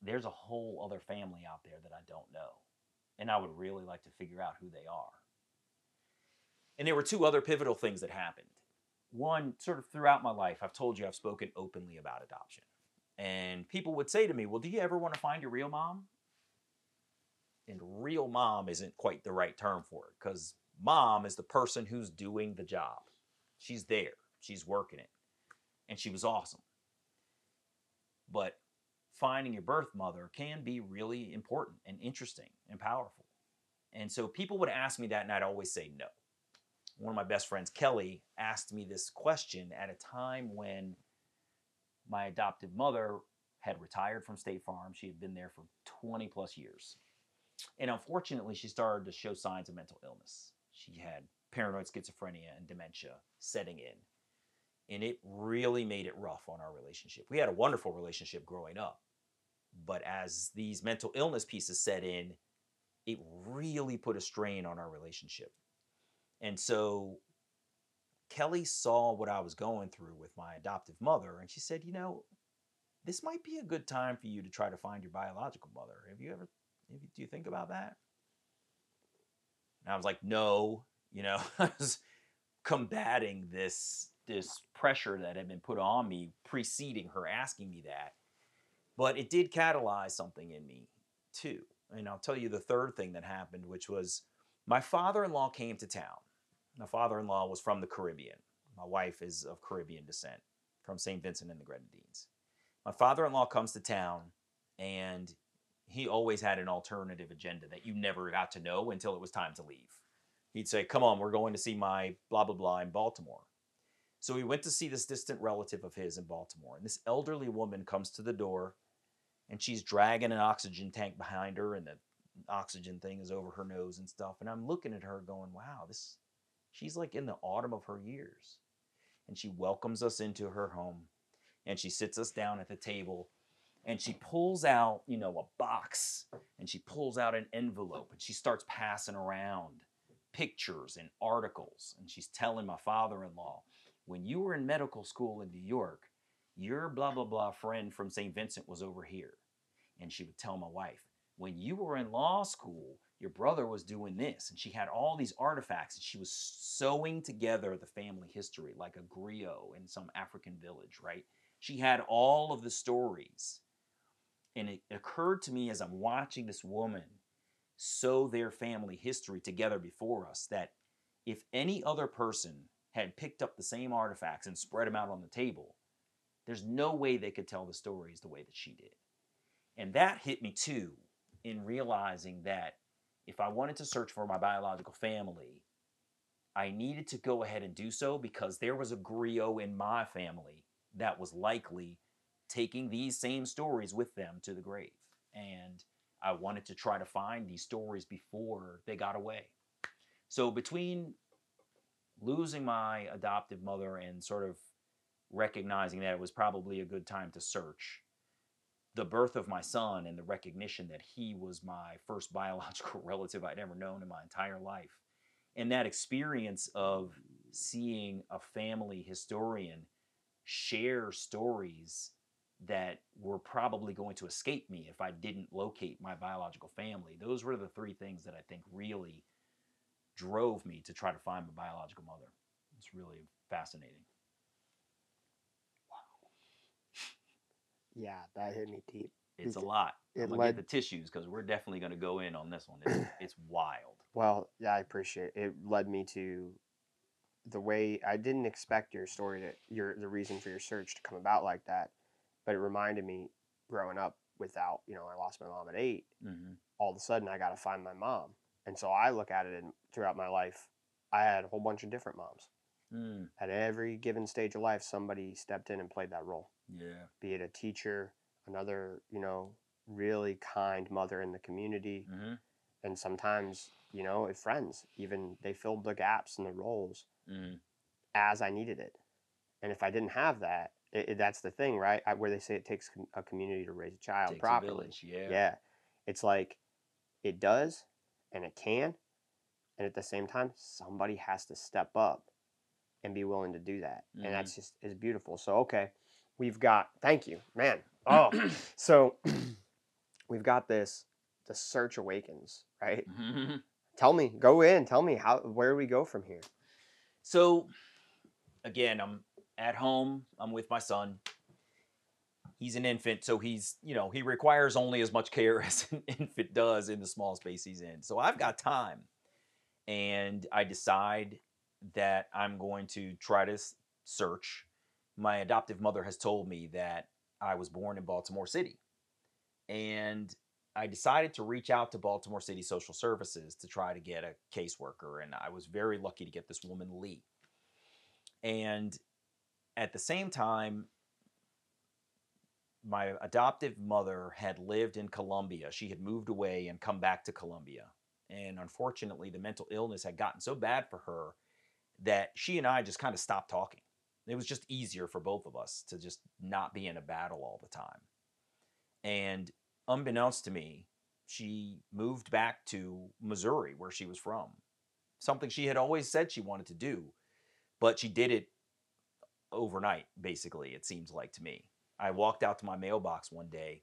there's a whole other family out there that I don't know. And I would really like to figure out who they are. And there were two other pivotal things that happened. One, sort of throughout my life, I've told you I've spoken openly about adoption. And people would say to me, Well, do you ever want to find your real mom? And real mom isn't quite the right term for it because mom is the person who's doing the job. She's there, she's working it, and she was awesome. But finding your birth mother can be really important and interesting and powerful. And so people would ask me that, and I'd always say no one of my best friends, Kelly, asked me this question at a time when my adoptive mother had retired from State Farm. She had been there for 20 plus years. And unfortunately, she started to show signs of mental illness. She had paranoid schizophrenia and dementia setting in. And it really made it rough on our relationship. We had a wonderful relationship growing up. But as these mental illness pieces set in, it really put a strain on our relationship. And so Kelly saw what I was going through with my adoptive mother, and she said, You know, this might be a good time for you to try to find your biological mother. Have you ever, do you think about that? And I was like, No, you know, I was combating this this pressure that had been put on me preceding her asking me that. But it did catalyze something in me too. And I'll tell you the third thing that happened, which was my father in law came to town. My father in law was from the Caribbean. My wife is of Caribbean descent from St. Vincent and the Grenadines. My father in law comes to town and he always had an alternative agenda that you never got to know until it was time to leave. He'd say, Come on, we're going to see my blah, blah, blah in Baltimore. So we went to see this distant relative of his in Baltimore. And this elderly woman comes to the door and she's dragging an oxygen tank behind her and the oxygen thing is over her nose and stuff. And I'm looking at her going, Wow, this She's like in the autumn of her years. And she welcomes us into her home and she sits us down at the table and she pulls out, you know, a box and she pulls out an envelope and she starts passing around pictures and articles. And she's telling my father in law, when you were in medical school in New York, your blah, blah, blah friend from St. Vincent was over here. And she would tell my wife, when you were in law school, your brother was doing this. And she had all these artifacts and she was sewing together the family history like a griot in some African village, right? She had all of the stories. And it occurred to me as I'm watching this woman sew their family history together before us that if any other person had picked up the same artifacts and spread them out on the table, there's no way they could tell the stories the way that she did. And that hit me too in realizing that if I wanted to search for my biological family, I needed to go ahead and do so because there was a griot in my family that was likely taking these same stories with them to the grave. And I wanted to try to find these stories before they got away. So between losing my adoptive mother and sort of recognizing that it was probably a good time to search, the birth of my son and the recognition that he was my first biological relative I'd ever known in my entire life, and that experience of seeing a family historian share stories that were probably going to escape me if I didn't locate my biological family. Those were the three things that I think really drove me to try to find my biological mother. It's really fascinating. Yeah, that hit me deep. It's a lot. it I'm gonna led- get the tissues because we're definitely gonna go in on this one. It's, it's wild. Well, yeah, I appreciate it. It led me to the way I didn't expect your story to your the reason for your search to come about like that, but it reminded me growing up without you know I lost my mom at eight. hmm All of a sudden, I got to find my mom, and so I look at it and throughout my life, I had a whole bunch of different moms. Mm, At every given stage of life, somebody stepped in and played that role. Yeah. Be it a teacher, another you know really kind mother in the community, hmm and sometimes you know if friends even they filled the gaps and the roles hmm as i needed it. And if i didn't have that it, it- that's the thing right? I, where they say it takes a community to raise a child Takes a properly. village, yeah. yeah. It's like it does and it can and at the same time somebody has to step up and be willing to do that. Mhm. and that's just is beautiful. So okay we've got thank you man oh so we've got this the search awakens right tell me go in tell me how where we go from here So, again, I'm at home. I'm with my son. He's an infant, so he's, you know, he requires only as much care as an infant does in the small space he's in. So I've got time. And I decide that I'm going to try to search. My adoptive mother has told me that I was born in Baltimore City. And I decided to reach out to Baltimore City Social Services to try to get a caseworker, and I was very lucky to get this woman, Lee. And at the same time, my adoptive mother had lived in Columbia. She had moved away and come back to Columbia. And unfortunately, the mental illness had gotten so bad for her that she and I just kind of stopped talking. It was just easier for both of us to just not be in a battle all the time. And unbeknownst to me, she moved back to Missouri, where she was from. Something she had always said she wanted to do, but she did it overnight, basically, it seems like to me. I walked out to my mailbox one day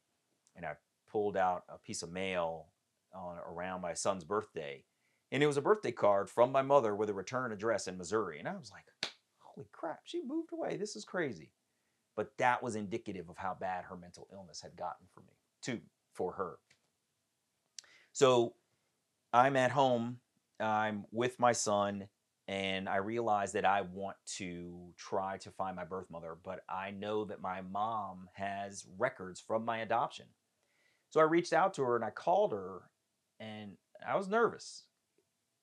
and I pulled out a piece of mail on, around my son's birthday. And it was a birthday card from my mother with a return address in Missouri. And I was like, holy crap, she moved away. This is crazy. But that was indicative of how bad her mental illness had gotten for me, too, for her. So I'm at home, I'm with my son, and I realize that I want to try to find my birth mother, but I know that my mom has records from my adoption. So I reached out to her and I called her, and I was nervous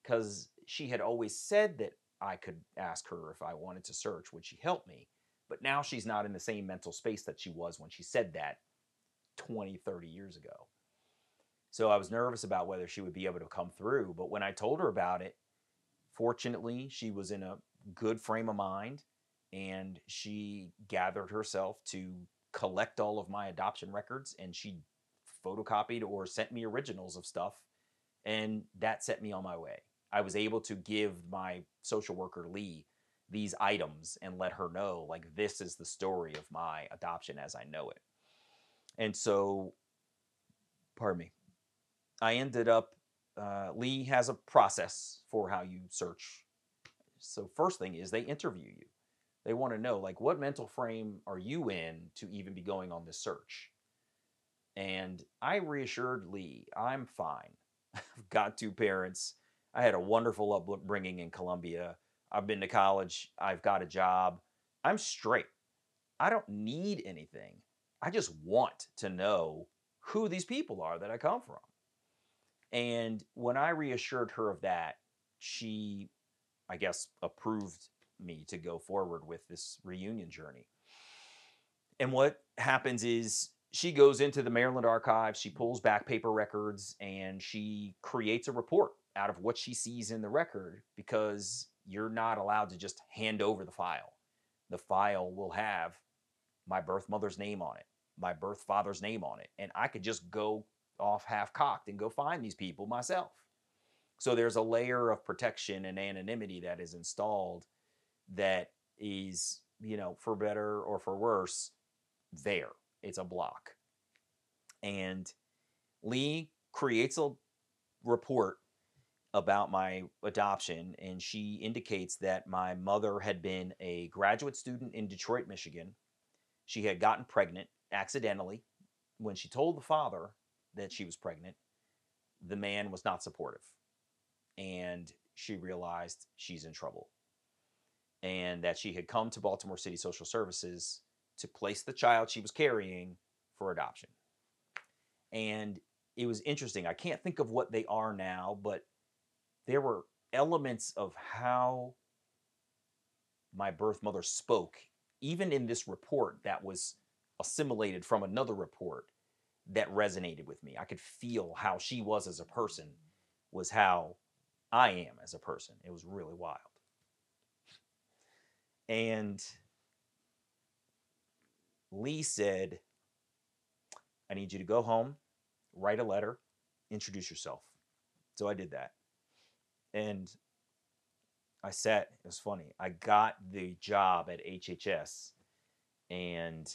because she had always said that I could ask her if I wanted to search, would she help me? But now she's not in the same mental space that she was when she said that 20, 30 years ago. So I was nervous about whether she would be able to come through. But when I told her about it, fortunately, she was in a good frame of mind and she gathered herself to collect all of my adoption records and she photocopied or sent me originals of stuff and that set me on my way. I was able to give my social worker Lee these items and let her know like this is the story of my adoption as I know it. And so pardon me. I ended up uh, Lee has a process for how you search. So first thing is they interview you. They want to know like what mental frame are you in to even be going on this search? And I reassured Lee, I'm fine. I've got two parents. I had a wonderful upbringing in Columbia. I've been to college. I've got a job. I'm straight. I don't need anything. I just want to know who these people are that I come from. And when I reassured her of that, she, I guess, approved me to go forward with this reunion journey. And what happens is she goes into the Maryland archives, she pulls back paper records, and she creates a report out of what she sees in the record because you're not allowed to just hand over the file. The file will have my birth mother's name on it, my birth father's name on it, and I could just go off half cocked and go find these people myself. So there's a layer of protection and anonymity that is installed that is, you know, for better or for worse, there. It's a block. And Lee creates a report about my adoption, and she indicates that my mother had been a graduate student in Detroit, Michigan. She had gotten pregnant accidentally. When she told the father that she was pregnant, the man was not supportive. And she realized she's in trouble. And that she had come to Baltimore City Social Services to place the child she was carrying for adoption. And it was interesting. I can't think of what they are now, but there were elements of how my birth mother spoke, even in this report that was assimilated from another report that resonated with me. I could feel how she was as a person was how I am as a person. It was really wild. And Lee said, I need you to go home, write a letter, introduce yourself. So I did that. And I sat, it was funny. I got the job at HHS and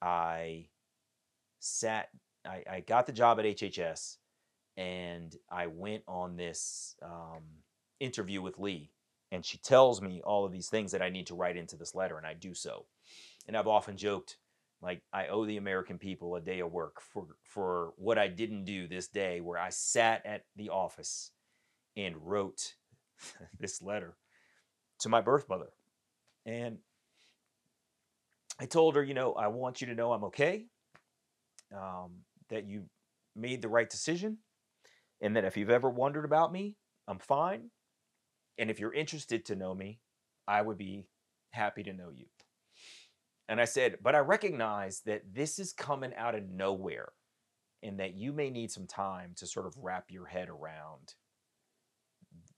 I sat, I, I got the job at HHS and I went on this um, interview with Lee. And she tells me all of these things that I need to write into this letter, and I do so. And I've often joked, like I owe the American people a day of work for for what I didn't do this day, where I sat at the office and wrote this letter to my birth mother, and I told her, you know, I want you to know I'm okay um, that you made the right decision, and that if you've ever wondered about me, I'm fine. And if you're interested to know me, I would be happy to know you. And I said, but I recognize that this is coming out of nowhere and that you may need some time to sort of wrap your head around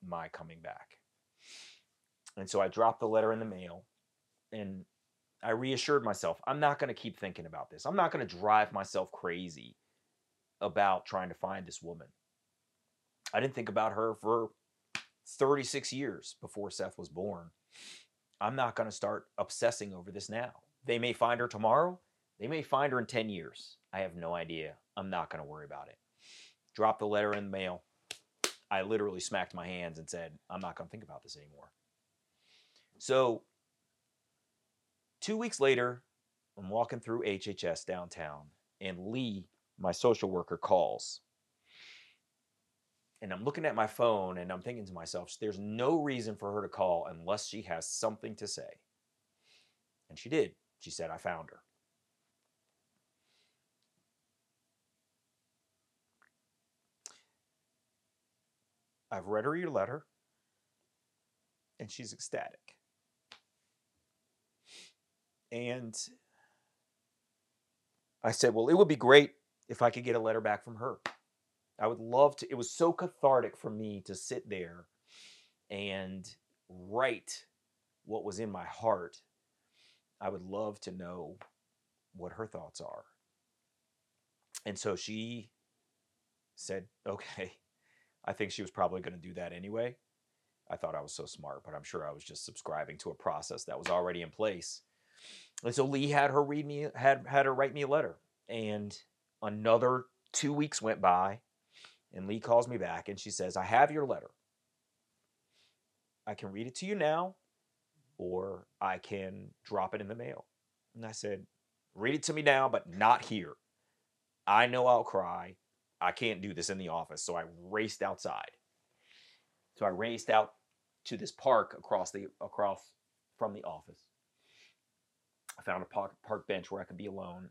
my coming back. And so I dropped the letter in the mail and I reassured myself, I'm not going to keep thinking about this. I'm not going to drive myself crazy about trying to find this woman. I didn't think about her for 36 years before Seth was born. I'm not going to start obsessing over this now. They may find her tomorrow. They may find her in 10 years. I have no idea. I'm not going to worry about it. Drop the letter in the mail. I literally smacked my hands and said, I'm not going to think about this anymore. So Two weeks later, I'm walking through HHS downtown, and Lee, my social worker, calls. And I'm looking at my phone and I'm thinking to myself, there's no reason for her to call unless she has something to say. And she did. She said, I found her. I've read her your letter, and she's ecstatic. And I said, well, it would be great if I could get a letter back from her. I would love to. It was so cathartic for me to sit there and write what was in my heart. I would love to know what her thoughts are. And so she said, okay, I think she was probably going to do that anyway. I thought I was so smart, but I'm sure I was just subscribing to a process that was already in place. And so Lee had her read me had had her write me a letter. And another 2 weeks went by and Lee calls me back and she says, "I have your letter. I can read it to you now or I can drop it in the mail." And I said, "Read it to me now, but not here. I know I'll cry. I can't do this in the office." So I raced outside. So I raced out to this park across the across from the office. I found a park, park bench where I could be alone,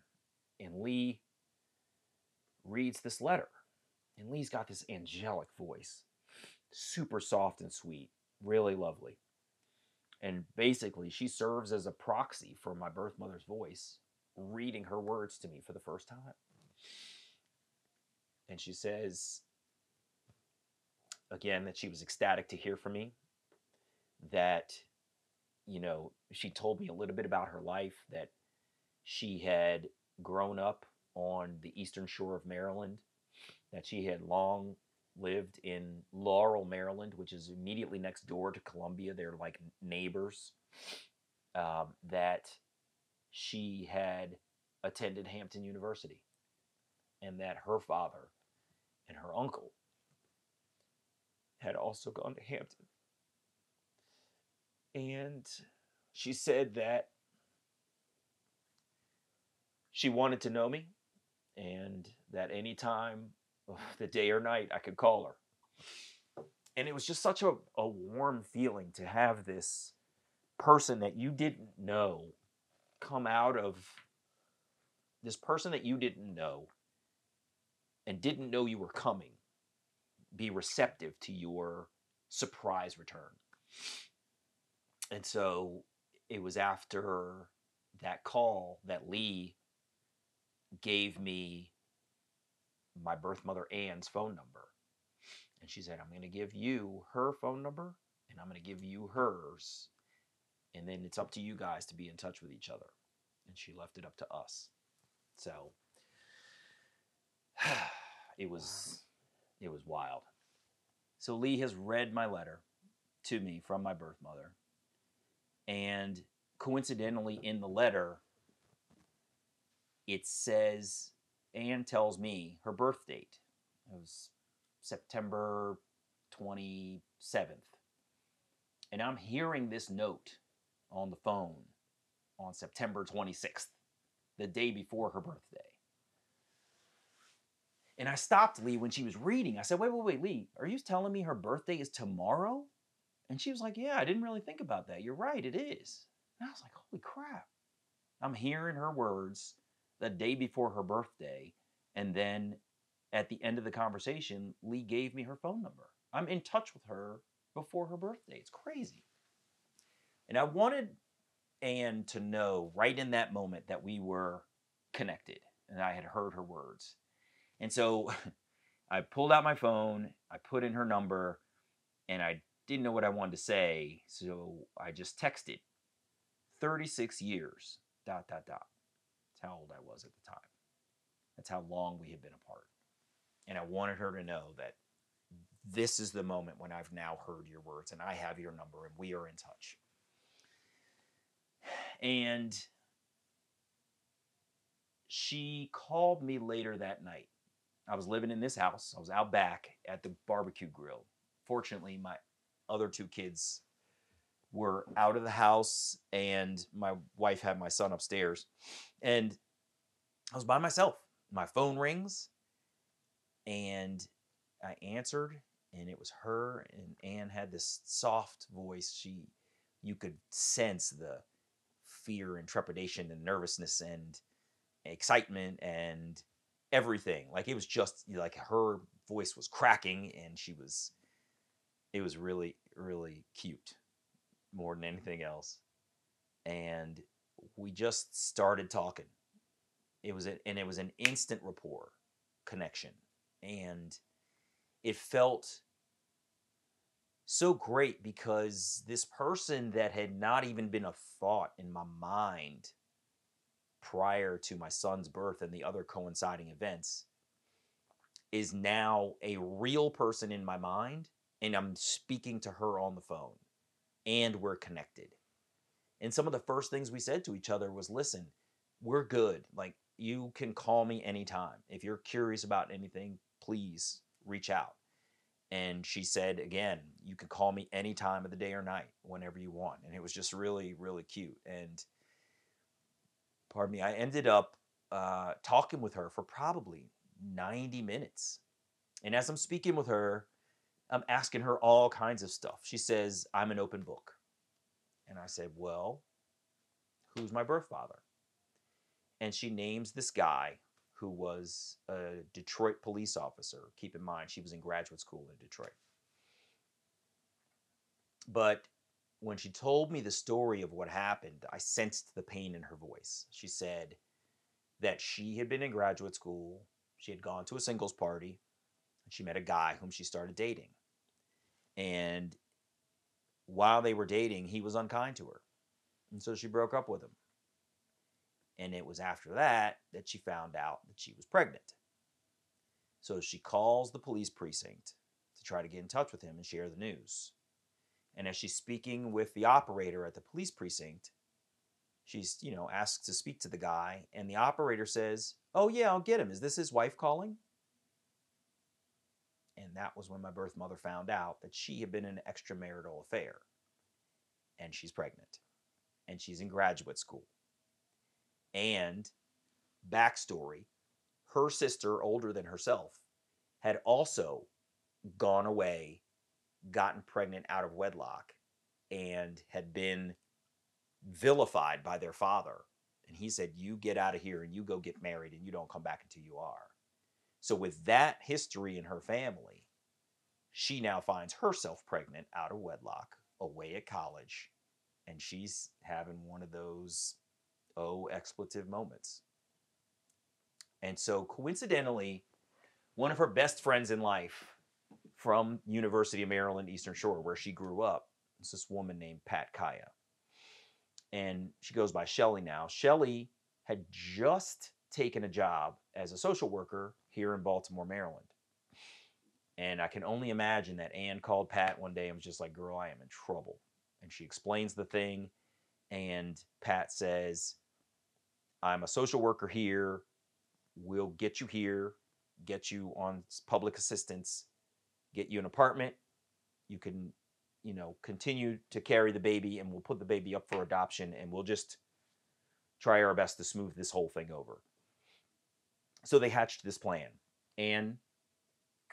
and Lee reads this letter. And Lee's got this angelic voice, super soft and sweet, really lovely. And basically, she serves as a proxy for my birth mother's voice, reading her words to me for the first time. And she says, again, that she was ecstatic to hear from me, that, you know, she told me a little bit about her life, that she had grown up on the eastern shore of Maryland, that she had long lived in Laurel, Maryland, which is immediately next door to Columbia. They're like neighbors. Um, that she had attended Hampton University and that her father and her uncle had also gone to Hampton. And she said that she wanted to know me and that anytime of the day or night I could call her. And it was just such a, a warm feeling to have this person that you didn't know come out of this person that you didn't know and didn't know you were coming be receptive to your surprise return. And so it was after that call that Lee gave me my birth mother Ann's phone number. And she said, I'm going to give you her phone number and I'm going to give you hers. And then it's up to you guys to be in touch with each other. And she left it up to us. So it was it was wild. So Lee has read my letter to me from my birth mother. And coincidentally in the letter it says Anne tells me her birth date. It was September 27th. And I'm hearing this note on the phone on September 26th, the day before her birthday. And I stopped Lee when she was reading. I said, Wait, wait, wait, Lee, are you telling me her birthday is tomorrow? And she was like, Yeah, I didn't really think about that. You're right, it is. And I was like, Holy crap. I'm hearing her words the day before her birthday. And then at the end of the conversation, Lee gave me her phone number. I'm in touch with her before her birthday. It's crazy. And I wanted Anne to know right in that moment that we were connected and I had heard her words. And so I pulled out my phone, I put in her number, and I didn't know what I wanted to say. So I just texted 36 years, dot, dot, dot. That's how old I was at the time. That's how long we had been apart. And I wanted her to know that this is the moment when I've now heard your words and I have your number and we are in touch. And she called me later that night. I was living in this house. I was out back at the barbecue grill. Fortunately, my other two kids were out of the house and my wife had my son upstairs. And I was by myself. My phone rings and I answered and it was her and Anne had this soft voice. She you could sense the fear and trepidation and nervousness and excitement and everything. Like it was just like her voice was cracking and she was it was really really cute more than anything else. And we just started talking. It was a, and it was an instant rapport connection and it felt so great because this person that had not even been a thought in my mind prior to my son's birth and the other coinciding events is now a real person in my mind and I'm speaking to her on the phone and we're connected. And some of the first things we said to each other was listen, we're good. Like you can call me anytime. If you're curious about anything, please reach out. And she said again, you can call me any time of the day or night, whenever you want. And it was just really, really cute. And pardon me, I ended up uh, talking with her for probably 90 minutes. And as I'm speaking with her, I'm asking her all kinds of stuff. She says, I'm an open book. And I said, Well, who's my birth father? And she names this guy who was a Detroit police officer. Keep in mind, she was in graduate school in Detroit. But when she told me the story of what happened, I sensed the pain in her voice. She said that she had been in graduate school, she had gone to a singles party, and she met a guy whom she started dating. And while they were dating, he was unkind to her. And so she broke up with him. And it was after that that she found out that she was pregnant. So she calls the police precinct to try to get in touch with him and share the news. And as she's speaking with the operator at the police precinct, she's, you know, asked to speak to the guy. And the operator says, Oh, yeah, I'll get him. Is this his wife calling? And that was when my birth mother found out that she had been in an extramarital affair. And she's pregnant. And she's in graduate school. And backstory her sister, older than herself, had also gone away, gotten pregnant out of wedlock, and had been vilified by their father. And he said, You get out of here and you go get married and you don't come back until you are. So, with that history in her family, she now finds herself pregnant out of wedlock, away at college, and she's having one of those oh expletive moments. And so coincidentally, one of her best friends in life from University of Maryland Eastern Shore, where she grew up, It's this woman named Pat Kaya. And she goes by Shelly now. Shelly had just taken a job as a social worker here in Baltimore, Maryland. And I can only imagine that Ann called Pat one day and was just like, Girl, I am in trouble. And she explains the thing. And Pat says, I'm a social worker here. We'll get you here, get you on public assistance, get you an apartment. You can, you know, continue to carry the baby and we'll put the baby up for adoption and we'll just try our best to smooth this whole thing over. So they hatched this plan. Anne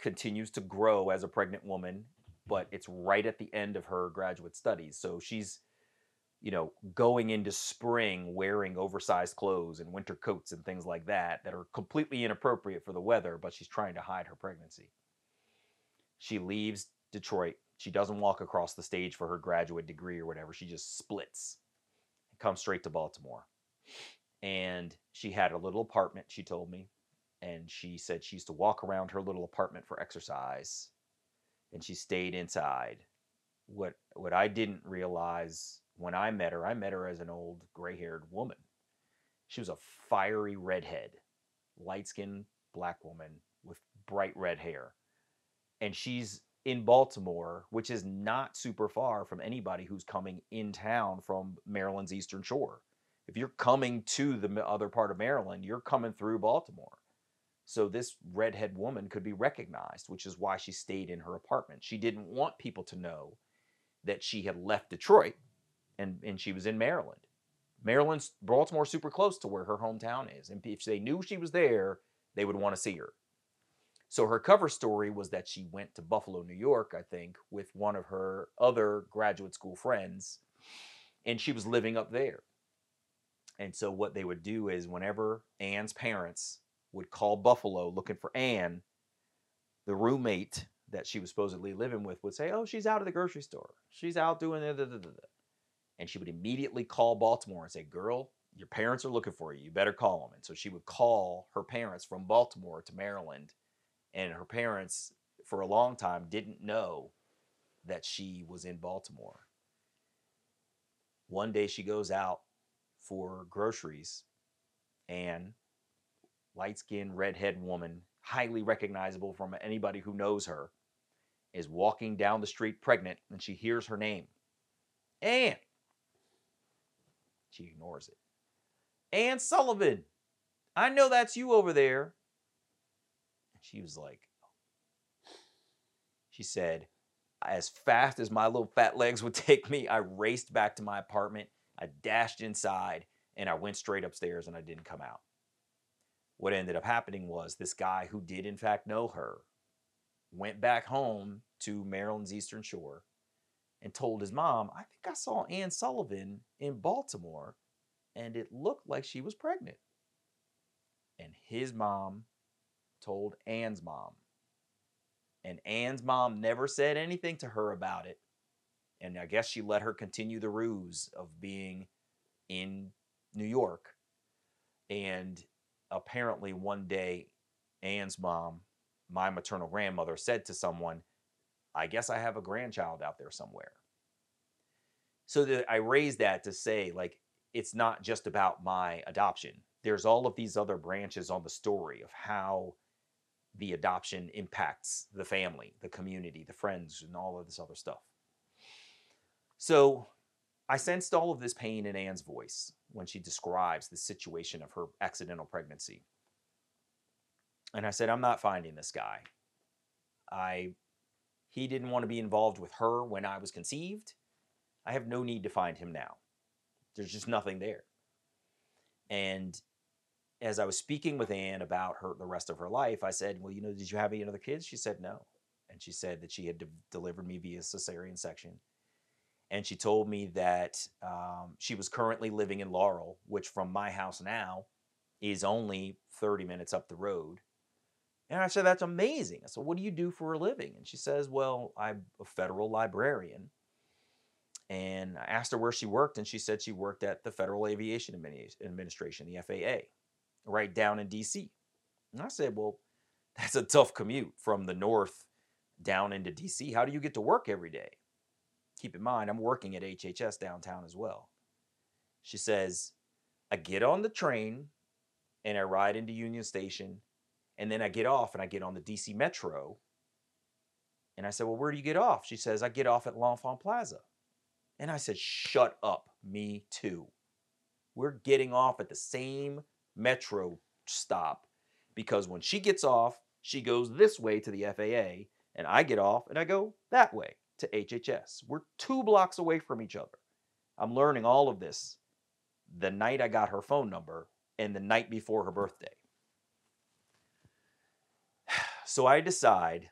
continues to grow as a pregnant woman, but it's right at the end of her graduate studies. So she's you know, going into spring wearing oversized clothes and winter coats and things like that that are completely inappropriate for the weather, but she's trying to hide her pregnancy. She leaves Detroit. She doesn't walk across the stage for her graduate degree or whatever. She just splits and comes straight to Baltimore. And she had a little apartment, she told me. And she said she used to walk around her little apartment for exercise. And she stayed inside. What what I didn't realize when I met her, I met her as an old gray haired woman. She was a fiery redhead, light skinned black woman with bright red hair. And she's in Baltimore, which is not super far from anybody who's coming in town from Maryland's Eastern Shore. If you're coming to the other part of Maryland, you're coming through Baltimore. So this redhead woman could be recognized, which is why she stayed in her apartment. She didn't want people to know that she had left Detroit and and she was in Maryland. Maryland's Baltimore super close to where her hometown is, and if they knew she was there, they would want to see her. So her cover story was that she went to Buffalo, New York, I think, with one of her other graduate school friends, and she was living up there. And so what they would do is whenever Anne's parents would call Buffalo looking for Anne, the roommate that she was supposedly living with would say, "Oh, she's out at the grocery store. She's out doing da da da da." and she would immediately call Baltimore and say, Girl, your parents are looking for you. You better call them. And so she would call her parents from Baltimore to Maryland. And her parents, for a long time, didn't know that she was in Baltimore. One day she goes out for groceries Anne, light skinned, redhead woman, highly recognizable from anybody who knows her, is walking down the street pregnant and she hears her name Anne. She ignores it. Anne Sullivan, I know that's you over there. She was like, she said, as fast as my little fat legs would take me, I raced back to my apartment. I dashed inside and I went straight upstairs and I didn't come out. What ended up happening was this guy who did, in fact, know her went back home to Maryland's Eastern Shore and told his mom, I think I saw Anne Sullivan in Baltimore and it looked like she was pregnant. And his mom told Anne's mom. And Anne's mom never said anything to her about it. And I guess she let her continue the ruse of being in New York. And apparently, one day, Anne's mom, my maternal grandmother, said to someone, I guess I have a grandchild out there somewhere. So that I raised that to say, like, it's not just about my adoption. There's all of these other branches on the story of how the adoption impacts the family, the community, the friends, and all of this other stuff. So I sensed all of this pain in Anne's voice when she describes the situation of her accidental pregnancy. And I said, I'm not finding this guy. I he didn't want to be involved with her when I was conceived. I have no need to find him now. There's just nothing there. And as I was speaking with Anne about her the rest of her life, I said, "Well, you know, did you have any other kids?" She said no, and she said that she had de- delivered me via cesarean section, and she told me that um, she was currently living in Laurel, which from my house now is only 30 minutes up the road. And I said, "That's amazing." I said, "What do you do for a living?" And she says, "Well, I'm a federal librarian." And I asked her where she worked, and she said she worked at the Federal Aviation Administration, the FAA right down in DC. And I said, Well, that's a tough commute from the north down into DC. How do you get to work every day? Keep in mind, I'm working at HHS downtown as well. She says, I get on the train and I ride into Union Station, and then I get off and I get on the DC Metro. And I said, Well, where do you get off? She says, I get off at L'Enfant Plaza. And I said, Shut up, me too. We're getting off at the same metro stop because when she gets off, she goes this way to the FAA, and I get off and I go that way to HHS. We're two blocks away from each other. I'm learning all of this the night I got her phone number and the night before her birthday. So I decide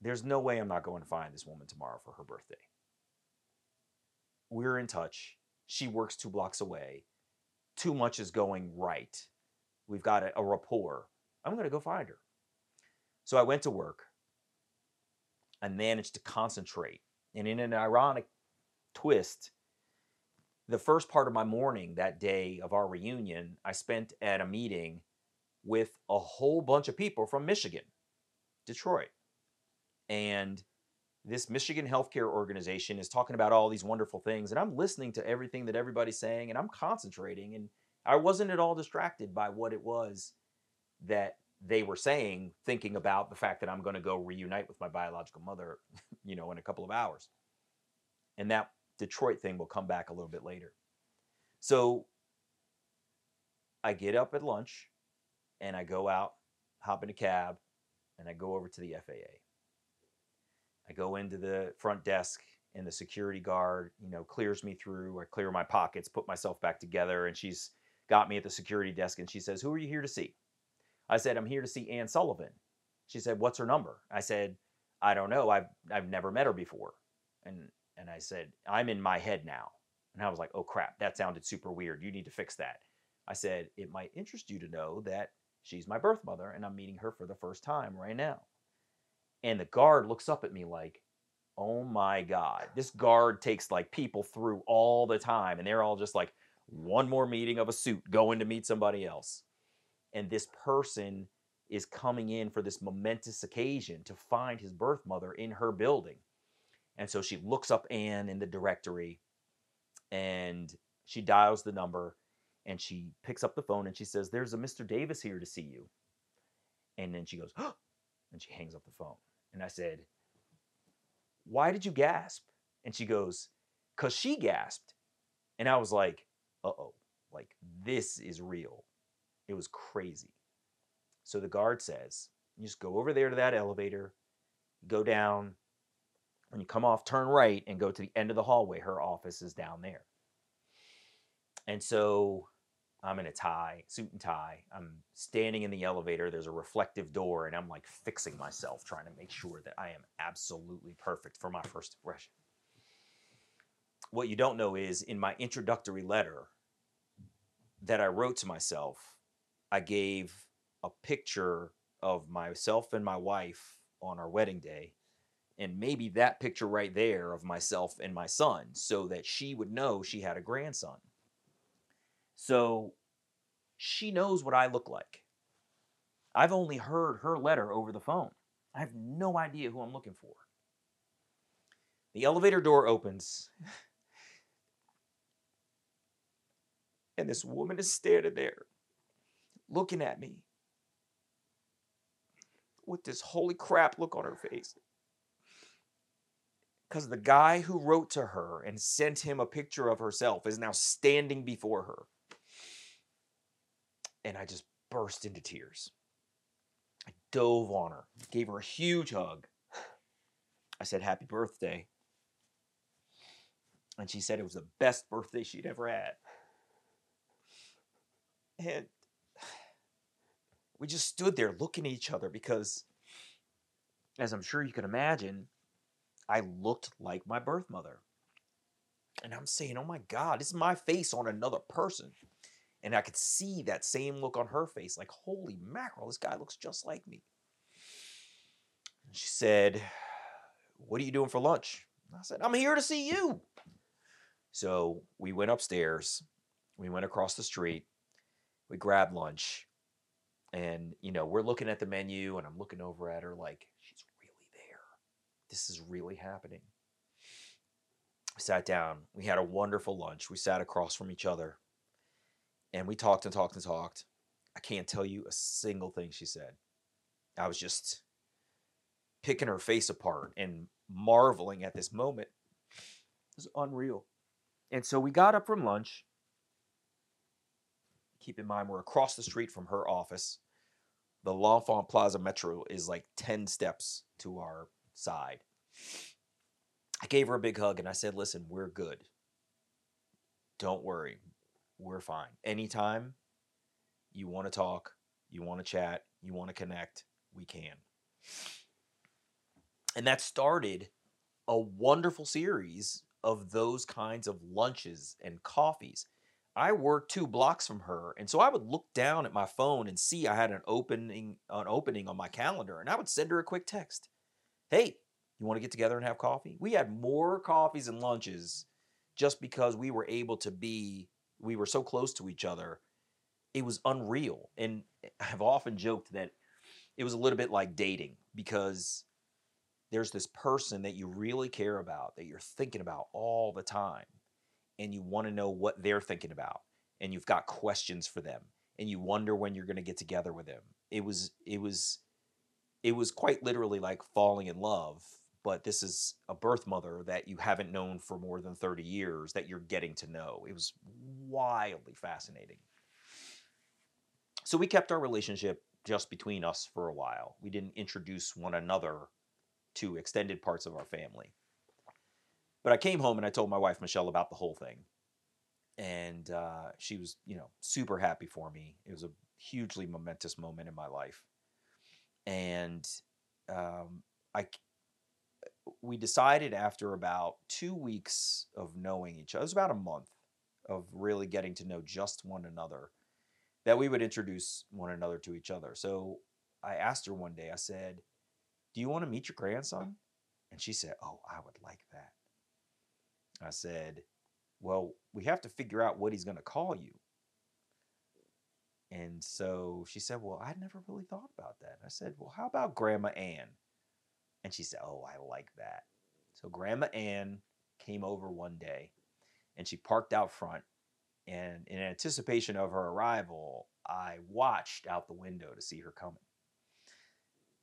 there's no way I'm not going to find this woman tomorrow for her birthday. We're in touch. She works two blocks away too much is going right. We've got a, a rapport. I'm going to go find her. So I went to work. I managed to concentrate. And in an ironic twist, the first part of my morning that day of our reunion, I spent at a meeting with a whole bunch of people from Michigan, Detroit. And this Michigan healthcare organization is talking about all these wonderful things, and I'm listening to everything that everybody's saying, and I'm concentrating, and I wasn't at all distracted by what it was that they were saying, thinking about the fact that I'm going to go reunite with my biological mother, you know, in a couple of hours. And that Detroit thing will come back a little bit later. So I get up at lunch and I go out, hop in a cab, and I go over to the FAA. I go into the front desk and the security guard, you know, clears me through. I clear my pockets, put myself back together, and she's got me at the security desk and she says, Who are you here to see? I said, I'm here to see Anne Sullivan. She said, What's her number? I said, I don't know. I've I've never met her before. And and I said, I'm in my head now. And I was like, oh crap, that sounded super weird. You need to fix that. I said, it might interest you to know that she's my birth mother and I'm meeting her for the first time right now. And the guard looks up at me like, oh my God. This guard takes like people through all the time. And they're all just like, one more meeting of a suit going to meet somebody else. And this person is coming in for this momentous occasion to find his birth mother in her building. And so she looks up Anne in the directory and she dials the number. And she picks up the phone and she says, There's a Mr. Davis here to see you. And then she goes, oh, and she hangs up the phone. And I said, Why did you gasp? And she goes, Because she gasped. And I was like, Uh oh, like this is real. It was crazy. So the guard says, You just go over there to that elevator, go down. When you come off, turn right and go to the end of the hallway. Her office is down there. And so I'm in a tie, suit and tie. I'm standing in the elevator. There's a reflective door, and I'm like fixing myself, trying to make sure that I am absolutely perfect for my first impression. What you don't know is in my introductory letter that I wrote to myself, I gave a picture of myself and my wife on our wedding day, and maybe that picture right there of myself and my son, so that she would know she had a grandson. So she knows what I look like. I've only heard her letter over the phone. I have no idea who I'm looking for. The elevator door opens, and this woman is standing there looking at me with this holy crap look on her face. Because the guy who wrote to her and sent him a picture of herself is now standing before her and I just burst into tears. I dove on her, gave her a huge hug. I said, Happy birthday. And she said it was the best birthday she'd ever had. And we just stood there looking at each other because, as I'm sure you can imagine, I looked like my birth mother. And I'm saying, oh my God, this is my face on another person. And I could see that same look on her face like, holy mackerel, this guy looks just like me. And she said, What are you doing for lunch? I said, I'm here to see you. So we went upstairs. We went across the street. We grabbed lunch. And, you know, we're looking at the menu and I'm looking over at her like, she's really there. This is really happening. We sat down. We had a wonderful lunch. We sat across from each other and we talked and talked and talked. I can't tell you a single thing she said. I was just picking her face apart and marveling at this moment. It was unreal. And so we got up from lunch. Keep in mind, we're across the street from her office. The L'Enfant Plaza Metro is like 10 steps to our side. I gave her a big hug and I said, Listen, we're good. Don't worry we're fine. Anytime you want to talk, you want to chat, you want to connect, we can. And that started a wonderful series of those kinds of lunches and coffees. I worked two blocks from her, and so I would look down at my phone and see I had an opening an opening on my calendar, and I would send her a quick text. Hey, you want to get together and have coffee? We had more coffees and lunches just because we were able to be we were so close to each other. It was unreal. And I've often joked that it was a little bit like dating because there's this person that you really care about, that you're thinking about all the time, and you want to know what they're thinking about, and you've got questions for them, and you wonder when you're going to get together with them. It was, it was, it was quite literally like falling in love but this is a birth mother that you haven't known for more than 30 years that you're getting to know. It was wildly fascinating. So we kept our relationship just between us for a while. We didn't introduce one another to extended parts of our family. But I came home and I told my wife Michelle about the whole thing. And uh, she was, you know, super happy for me. It was a hugely momentous moment in my life. And um, I we decided after about two weeks of knowing each other, it was about a month of really getting to know just one another, that we would introduce one another to each other. So I asked her one day, I said, Do you want to meet your grandson? And she said, Oh, I would like that. I said, Well, we have to figure out what he's going to call you. And so she said, Well, I never really thought about that. I said, Well, how about Grandma Ann? And she said, Oh, I like that. So Grandma Ann came over one day and she parked out front And in anticipation of her arrival, I watched out the window to see her coming.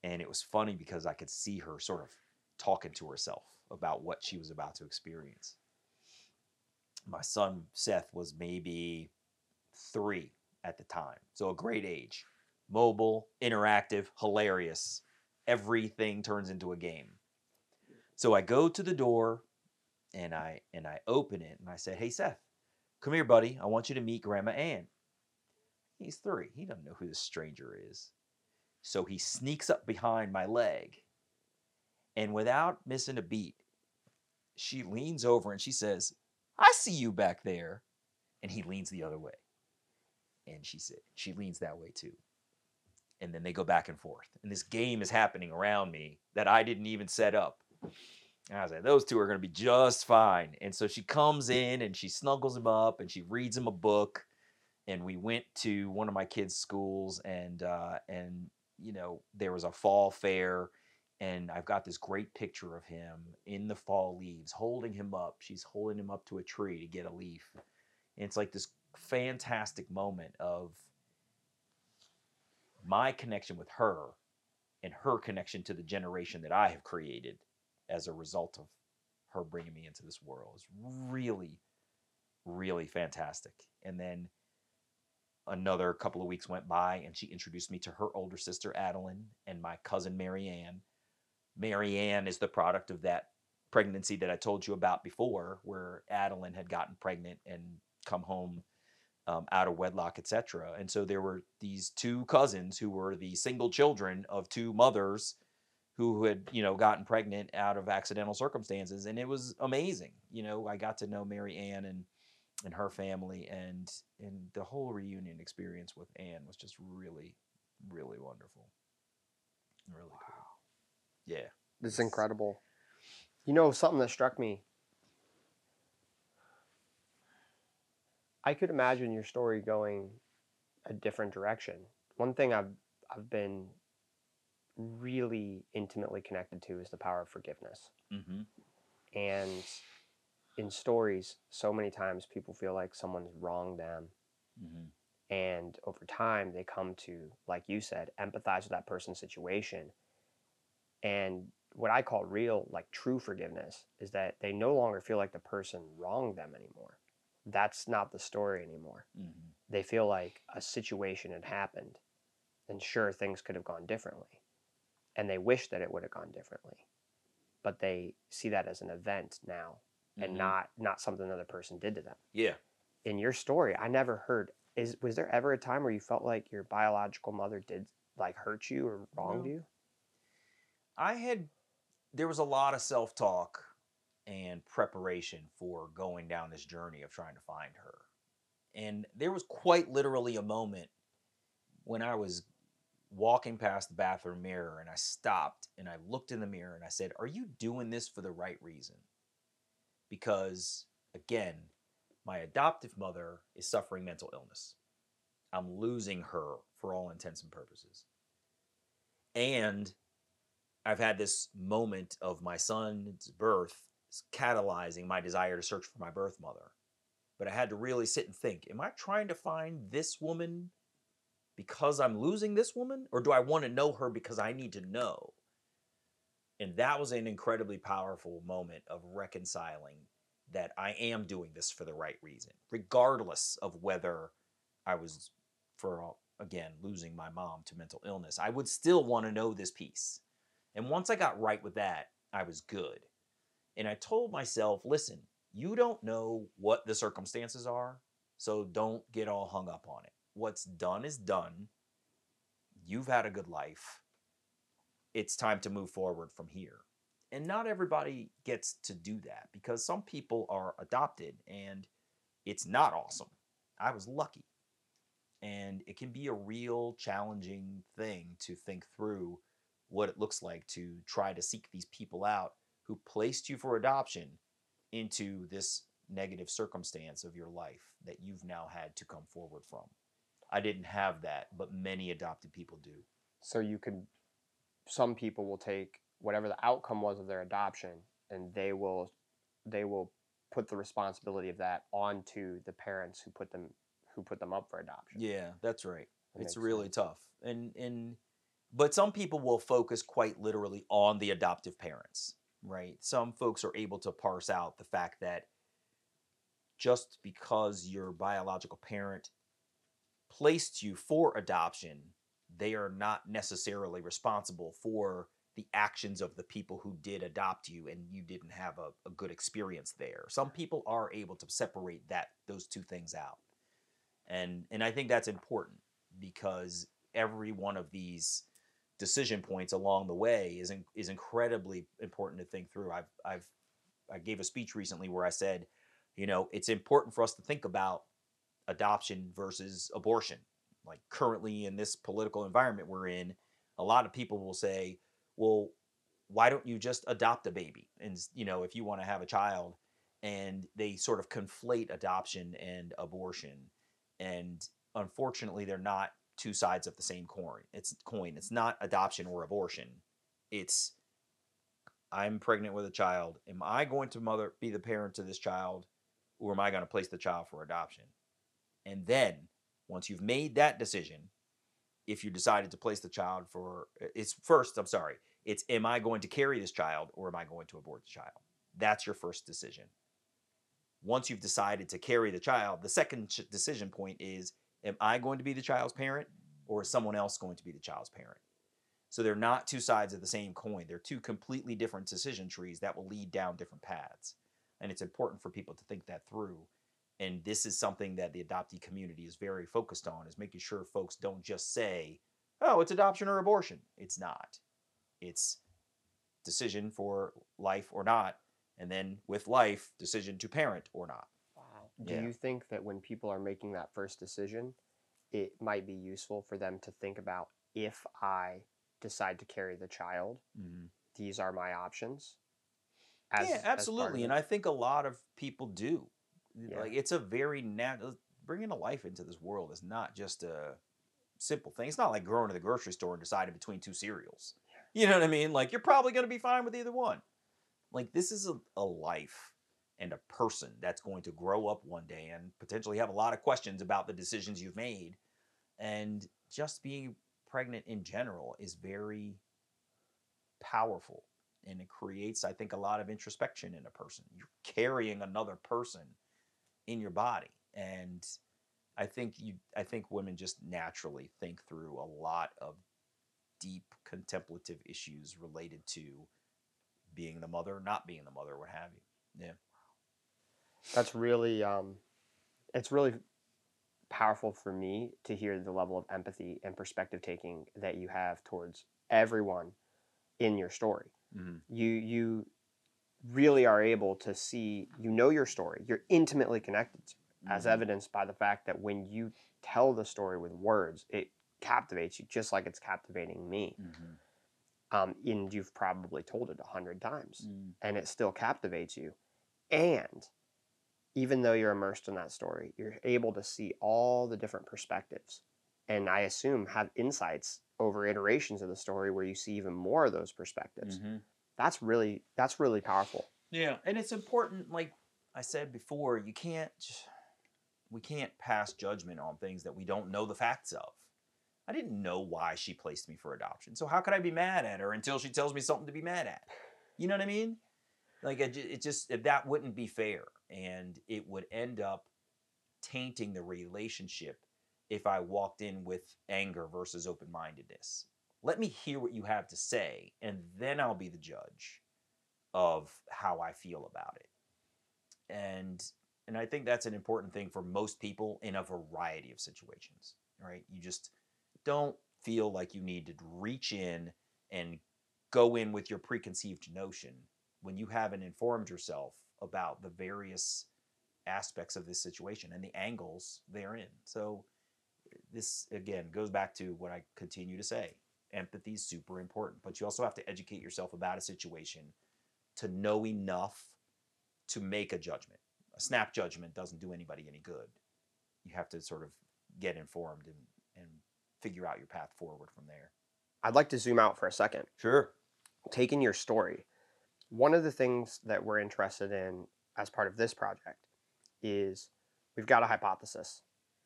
And it was funny because I could see her sort of talking to herself about what she was about to experience. My son Seth was maybe three at the time, so a great age. Mobile, interactive, hilarious. Everything turns into a game. So I go to the door and I and I open it and I said, "Hey Seth, come here, buddy. I want you to meet Grandma Ann." He's three. He doesn't know who this stranger is. So he sneaks up behind my leg, and without missing a beat, she leans over and she says, "I see you back there," and he leans the other way, and she said she leans that way too. And then they go back and forth, and this game is happening around me that I didn't even set up. And I was like, those two are going to be just fine. And so she comes in and she snuggles him up and she reads him a book. And we went to one of my kids' schools and uh, and you know there was a fall fair and I've got this great picture of him in the fall leaves holding him up. She's holding him up to a tree to get a leaf. And it's like this fantastic moment of my connection with her and her connection to the generation that I have created as a result of her bringing me into this world is really, really fantastic. And then another couple of weeks went by, and she introduced me to her older sister Adeline and my cousin Marianne. Marianne is the product of that pregnancy that I told you about before, where Adeline had gotten pregnant and come home um, out of wedlock, etc. And so there were these two cousins who were the single children of two mothers who had you know gotten pregnant out of accidental circumstances. And it was amazing you know i got to know mary ann and and her family and and the whole reunion experience with ann was just really really wonderful. Really cool yeah it's incredible you know something that struck me i could imagine your story going a different direction one thing i've i've been really intimately connected to is the power of forgiveness. Mm-hmm. And in stories, so many times people feel like someone's wronged them. Mm-hmm. And over time, they come to, like you said, empathize with that person's situation. And what I call real, like true forgiveness, is that they no longer feel like the person wronged them anymore. That's not the story anymore. Mm-hmm. They feel like a situation had happened, and sure, things could have gone differently and they wish that it would have gone differently but they see that as an event now and Mhm. not not something another person did to them yeah in your story i never heard is was there ever a time where you felt like your biological mother did like hurt you or wronged No. you I had there was a lot of self-talk and preparation for going down this journey of trying to find her. And there was quite literally a moment when I was walking past the bathroom mirror and I stopped and I looked in the mirror and I said, "Are you doing this for the right reason?" Because again, my adoptive mother is suffering mental illness. I'm losing her for all intents and purposes. And I've had this moment of my son's birth catalyzing my desire to search for my birth mother. But I had to really sit and think Am I trying to find this woman because I'm losing this woman? Or do I want to know her because I need to know? And that was an incredibly powerful moment of reconciling that I am doing this for the right reason, regardless of whether I was, for again, losing my mom to mental illness. I would still want to know this piece. And once I got right with that, I was good. And I told myself, listen, you don't know what the circumstances are, so don't get all hung up on it. What's done is done. You've had a good life. It's time to move forward from here. And not everybody gets to do that because some people are adopted and it's not awesome. I was lucky. And it can be a real challenging thing to think through what it looks like to try to seek these people out who placed you for adoption into this negative circumstance of your life that you've now had to come forward from. I didn't have that, but many adopted people do. so you could some people will take whatever the outcome was of their adoption and they will they will put the responsibility of that onto the parents who put them who put them up for adoption. Yeah, that's right. That it's really sense. tough. And and but some people will focus quite literally on the adoptive parents, right? Some folks are able to parse out the fact that just because your biological parent placed you for adoption, they are not necessarily responsible for the actions of the people who did adopt you and you didn't have a, a good experience there. Some people are able to separate that those two things out. And and I think that's important because every one of these decision points along the way is in, is incredibly important to think through. I've I've I gave a speech recently where I said, you know, it's important for us to think about adoption versus abortion. Like currently in this political environment we're in, a lot of people will say, well, why don't you just adopt a baby? And you know, if you want to have a child, and they sort of conflate adoption and abortion, and unfortunately, they're not two sides of the same coin. It's coin. It's not adoption or abortion. It's I'm pregnant with a child. Am I going to mother be the parent to this child, or am I going to place the child for adoption? And then once you've made that decision, if you decided to place the child for it's first, I'm sorry, it's am I going to carry this child or am I going to abort the child? That's your first decision. Once you've decided to carry the child, the second decision point is am I going to be the child's parent or is someone else going to be the child's parent? So they're not two sides of the same coin. They're two completely different decision trees that will lead down different paths. And it's important for people to think that through. And this is something that the adoptee community is very focused on is making sure folks don't just say, "Oh, it's adoption or abortion." It's not. It's decision for life or not, and then with life, decision to parent or not. Do Yeah. you think that when people are making that first decision, it might be useful for them to think about if I decide to carry the child, mm-hmm. these are my options? as- yeah, as part of absolutely. And I think a lot of people do. Yeah. Like it's a very natural uh, bringing a life into this world is not just a simple thing. It's not like going to the grocery store and deciding between two cereals. You know what I mean? Like you're probably going to be fine with either one. Like this is a, a life and a person that's going to grow up one day and potentially have a lot of questions about the decisions you've made. And just being pregnant in general is very powerful and it creates i think a lot of introspection in a person. You're carrying another person in your body and i think you i think women just naturally think through a lot of deep contemplative issues related to being the mother not being the mother what have you. Yeah that's really um it's really powerful for me to hear the level of empathy and perspective taking that you have towards everyone in your story mm-hmm. you you really are able to see you know your story you're intimately connected to it, as evidenced by the fact that when you tell the story with words it captivates you just like it's captivating me Mhm. um, and you've probably told it a hundred times Mm. and it still captivates you. And even though you're immersed in that story, you're able to see all the different perspectives. And I assume have insights over iterations of the story where you see even more of those perspectives. Mhm. That's really that's really powerful. Yeah, and it's important. Like I said before, you can't. We can't pass judgment on things that we don't know the facts of. I didn't know why she placed me for adoption, so how could I be mad at her until she tells me something to be mad at? You know what I mean? Like it just that wouldn't be fair, and it would end up tainting the relationship if I walked in with anger versus open mindedness. Let me hear what you have to say, and then I'll be the judge of how I feel about it. And and I think that's an important thing for most people in a variety of situations, right? You just don't feel like you need to reach in and go in with your preconceived notion when you haven't informed yourself about the various aspects of this situation and the angles therein. So this again goes back to what I continue to say. Empathy is super important, but you also have to educate yourself about a situation to know enough to make a judgment. A snap judgment doesn't do anybody any good. You have to sort of get informed and, and figure out your path forward from there. I'd like to zoom out for a second. Sure. Taking your story, one of the things that we're interested in as part of this project is we've got a hypothesis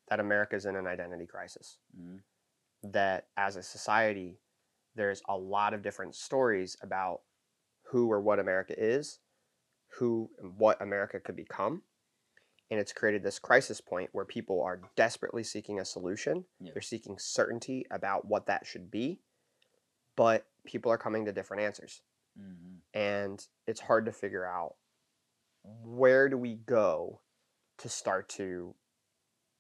that America is in an identity crisis. Mhm. That as a society, there's a lot of different stories about who or what America is, who and what America could become. And it's created this crisis point where people are desperately seeking a solution. Yeah. They're seeking certainty about what that should be, but people are coming to different answers. Mhm. And it's hard to figure out where do we go to start to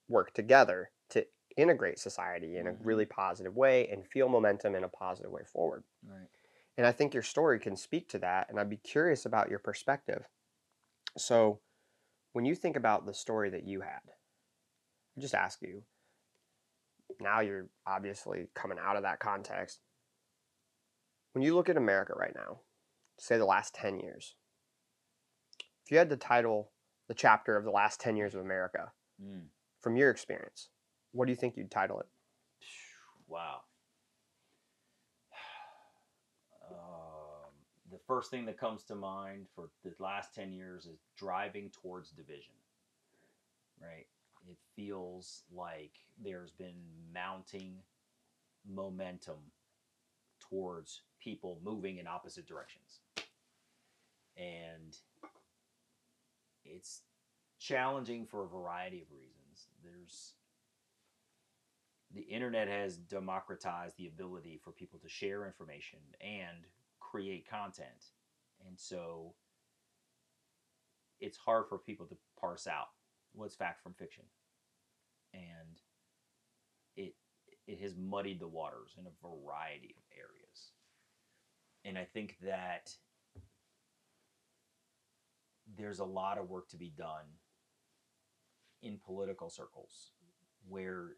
work together to integrate society in a Mhm. really positive way and feel momentum in a positive way forward. Right. And I think your story can speak to that. And I'd be curious about your perspective. So, when you think about the story that you had, I just ask you now you're obviously coming out of that context. When you look at America right now, say the last 10 years, if you had to title the chapter of the last 10 years of America Mm. from your experience, what do you think you'd title it? Wow. Um, the first thing that comes to mind for the last 10 years is driving towards division. Right? It feels like there's been mounting momentum towards people moving in opposite directions. And it's challenging for a variety of reasons. There's the internet has democratized the ability for people to share information and create content. And so it's hard for people to parse out what's fact from fiction. And it it has muddied the waters in a variety of areas. And I think that there's a lot of work to be done in political circles where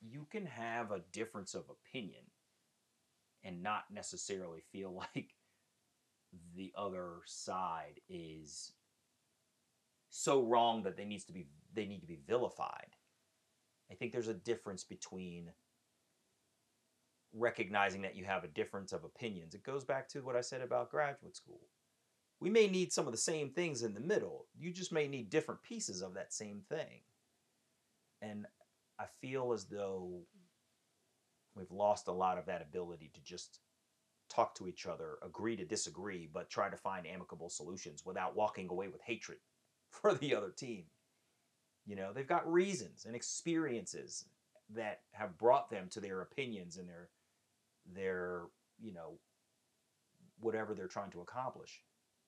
you can have a difference of opinion and not necessarily feel like the other side is so wrong that they needs to be they need to be vilified. I think there's a difference between recognizing that you have a difference of opinions. It goes back to what I said about graduate school. We may need some of the same things in the middle. You just may need different pieces of that same thing. And I feel as though we've lost a lot of that ability to just talk to each other, agree to disagree, but try to find amicable solutions without walking away with hatred for the other team. You know, they've got reasons and experiences that have brought them to their opinions and their their, you know, whatever they're trying to accomplish.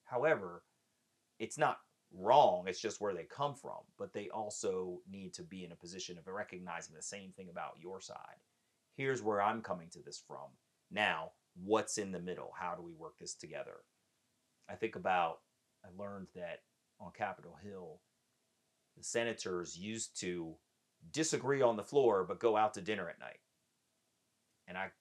However, it's not wrong, it's just where they come from, but they also need to be in a position of recognizing the same thing about your side. Here's where I'm coming to this from. Now, what's in the middle? How do we work this together? I think about I learned that on Capitol Hill, the senators used to disagree on the floor but go out to dinner at night. And I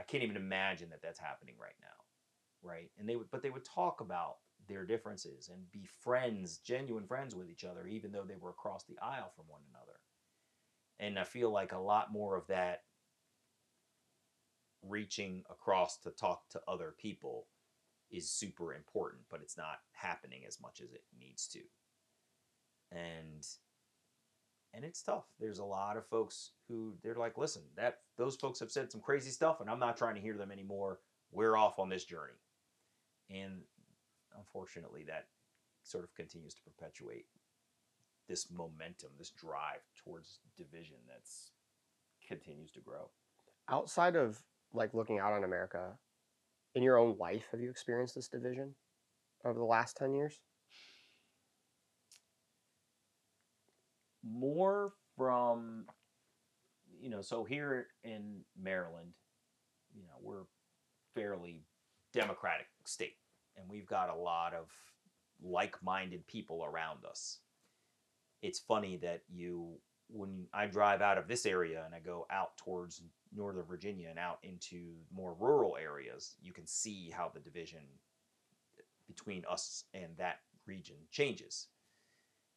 I can't even imagine that that's happening right now, right? And they would but they would talk about their differences and be friends, genuine friends with each other even though they were across the aisle from one another. And I feel like a lot more of that reaching across to talk to other people is super important, but it's not happening as much as it needs to. And and it's tough. There's a lot of folks who they're like, listen, that those folks have said some crazy stuff, and I'm not trying to hear them anymore. We're off on this journey, and unfortunately, that sort of continues to perpetuate this momentum, this drive towards division that's continues to grow. Outside of like looking out on America, in your own life, have you experienced this division over the last 10 years? More from you know so here in maryland you know we're fairly democratic state and we've got a lot of like-minded people around us. It's funny that you when i drive out of this area and i go out towards northern virginia and out into more rural areas you can see how the division between us and that region changes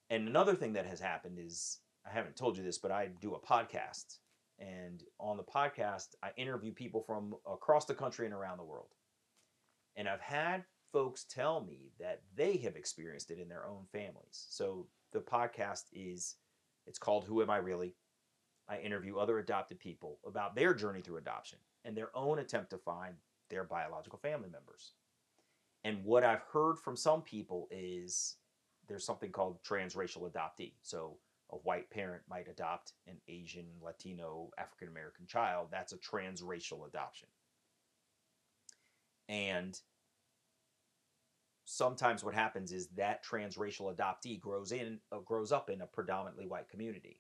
and another thing that has happened is I haven't told you this, but I do a podcast. And on the podcast, I interview people from across the country and around the world. And I've had folks tell me that they have experienced it in their own families. So the podcast is it's called Who Am I Really? I interview other adopted people about their journey through adoption and their own attempt to find their biological family members. And what I've heard from some people is there's something called transracial adoptee. So a white parent might adopt an Asian, Latino, African American child. That's a transracial adoption. And sometimes what happens is that transracial adoptee grows in uh, grows up in a predominantly white community.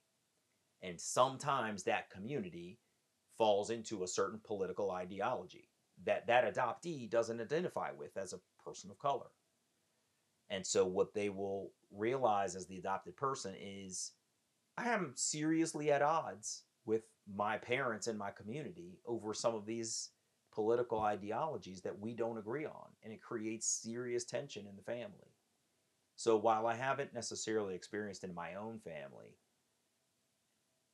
And sometimes that community falls into a certain political ideology that that adoptee doesn't identify with as a person of color. And so what they will realize as the adopted person is I am seriously at odds with my parents and my community over some of these political ideologies that we don't agree on and it creates serious tension in the family. So while I haven't necessarily experienced it in my own family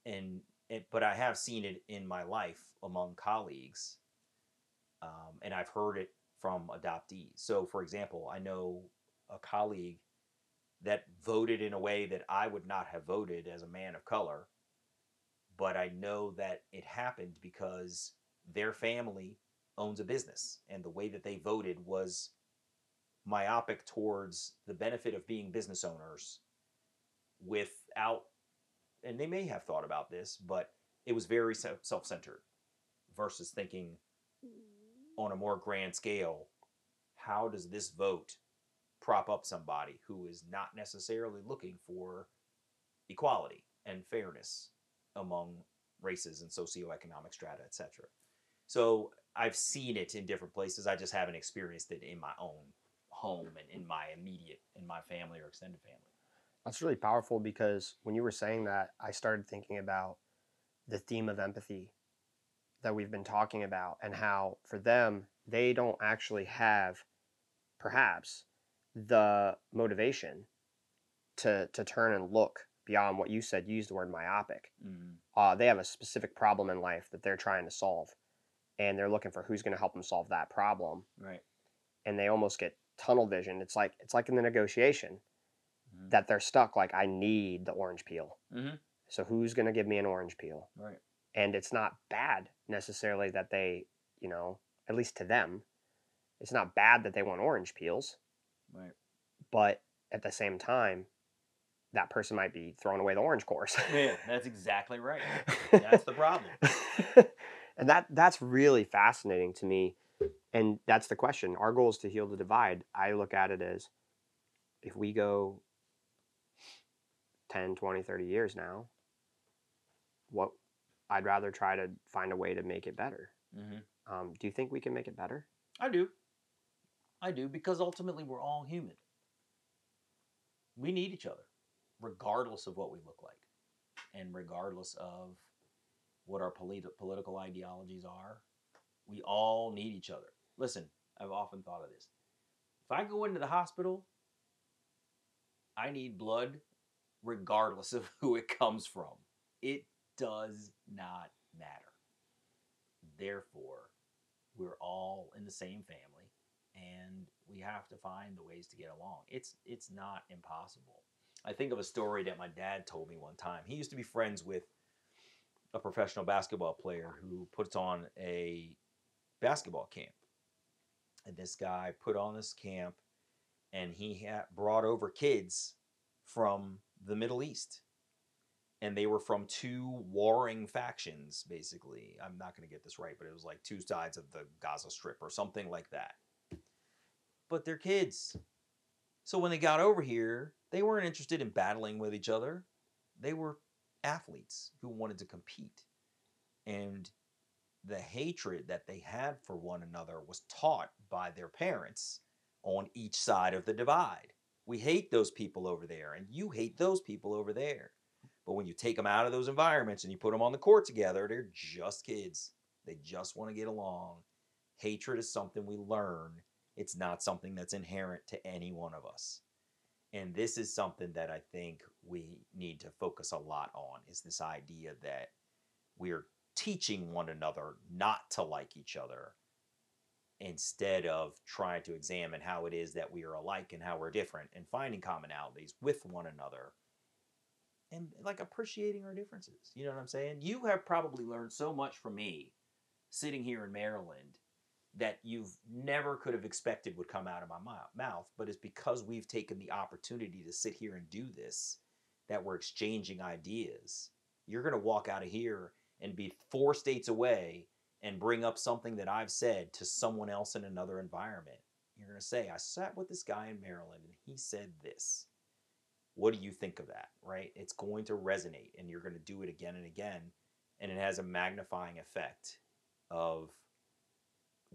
and it, but I have seen it in my life among colleagues um, and I've heard it from adoptees. So, for example, I know a colleague that voted in a way that I would not have voted as a man of color, but I know that it happened because their family owns a business, and the way that they voted was myopic towards the benefit of being business owners without and they may have thought about this but it was very self-centered versus thinking mm. on a more grand scale, how does this vote prop up somebody who is not necessarily looking for equality and fairness among races and socioeconomic strata, etc. So I've seen it in different places. I just haven't experienced it in my own home and in my immediate, in my family or extended family. That's really powerful because when you were saying that, I started thinking about the theme of empathy that we've been talking about and how for them they don't actually have perhaps the motivation to to turn and look beyond what you said you used the word myopic. Mm-hmm. uh, they have a specific problem in life that they're trying to solve and they're looking for who's going to help them solve that problem. Right. And they almost get tunnel vision it's like it's like in the negotiation mm-hmm. that they're stuck like i need the orange peel. Mm-hmm. so who's going to give me an orange peel? Right. And it's not bad necessarily that they you know at least to them it's not bad that they want orange peels right but at the same time that person might be throwing away the orange course yeah that's exactly right that's the problem and that that's really fascinating to me and that's the question our goal is to heal the divide i look at it as if we go 10 20 30 years now what I'd rather try to find a way to make it better. Mm-hmm. Um, do you think we can make it better? I do. I do because ultimately we're all human. We need each other, regardless of what we look like, and regardless of what our polit- political ideologies are. We all need each other. Listen, I've often thought of this. If I go into the hospital, I need blood regardless of who it comes from. It does not matter. Therefore, we're all in the same family and we have to find the ways to get along. It's it's not impossible. I think of a story that my dad told me one time. He used to be friends with a professional basketball player who puts on a basketball camp. And this guy put on this camp and he had brought over kids from the Middle East and they were from two warring factions basically i'm not going to get this right but it was like two sides of the gaza strip or something like that but they're kids. So when they got over here they weren't interested in battling with each other. They were athletes who wanted to compete. And the hatred that they had for one another was taught by their parents on each side of the divide. We hate those people over there and you hate those people over there. But when you take them out of those environments and you put them on the court together, they're just kids. They just want to get along. Hatred is something we learn, it's not something that's inherent to any one of us. And this is something that I think we need to focus a lot on is this idea that we're teaching one another not to like each other instead of trying to examine how it is that we are alike and how we're different and finding commonalities with one another and like appreciating our differences. You know what I'm saying? You have probably learned so much from me sitting here in Maryland that you've never could have expected would come out of my mouth, but it's because we've taken the opportunity to sit here and do this that we're exchanging ideas. You're going to walk out of here and be four states away and bring up something that I've said to someone else in another environment. You're going to say, I sat with this guy in Maryland and he said this. What do you think of that? Right? It's going to resonate and you're going to do it again and again. And it has a magnifying effect of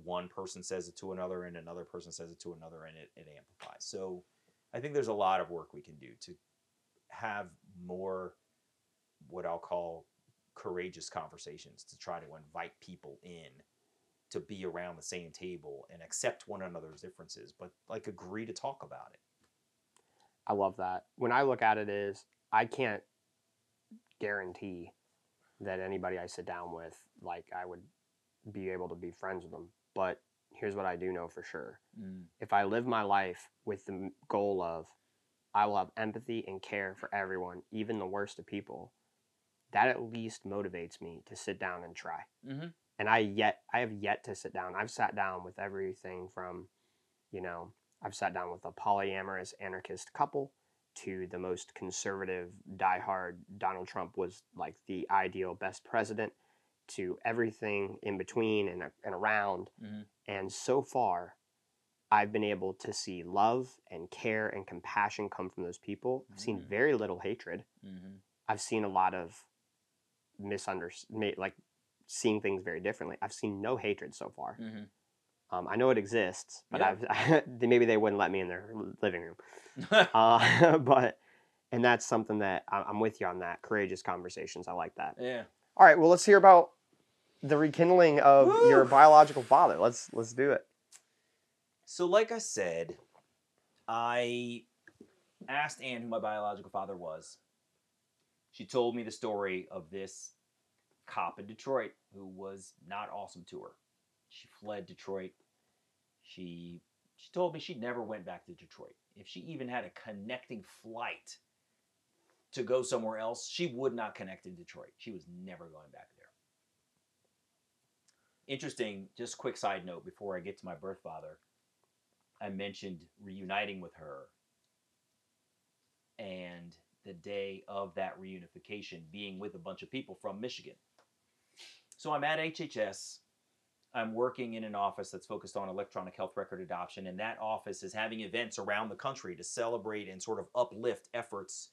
one person says it to another and another person says it to another and it, it amplifies. So I think there's a lot of work we can do to have more what I'll call courageous conversations to try to invite people in to be around the same table and accept one another's differences, but like agree to talk about it. I love that. When I look at it is I can't guarantee that anybody I sit down with, like I would be able to be friends with them. But here's what I do know for sure. Mm. If I live my life with the goal of I will have empathy and care for everyone, even the worst of people, that at least motivates me to sit down and try. Mm-hmm. And I yet I have yet to sit down. I've sat down with everything from, you know, I've sat down with a polyamorous anarchist couple to the most conservative, diehard Donald Trump was like the ideal best president to everything in between and, and around. Mm-hmm. And so far, I've been able to see love and care and compassion come from those people. I've seen mm-hmm. very little hatred. Mm-hmm. I've seen a lot of misunderstanding, like seeing things very differently. I've seen no hatred so far. Mm-hmm. Um, I know it exists, but yeah. I've maybe they wouldn't let me in their living room. uh, but and that's something that I'm with you on that courageous conversations. I like that. Yeah. All right. Well, let's hear about the rekindling of Woo! your biological father. Let's let's do it. So, like I said, I asked Anne who my biological father was. She told me the story of this cop in Detroit who was not awesome to her. She fled Detroit. She she told me she never went back to Detroit. If she even had a connecting flight to go somewhere else, she would not connect in Detroit. She was never going back there. Interesting, just quick side note before I get to my birth father. I mentioned reuniting with her and the day of that reunification being with a bunch of people from Michigan. So I'm at HHS. I'm working in an office that's focused on electronic health record adoption, and that office is having events around the country to celebrate and sort of uplift efforts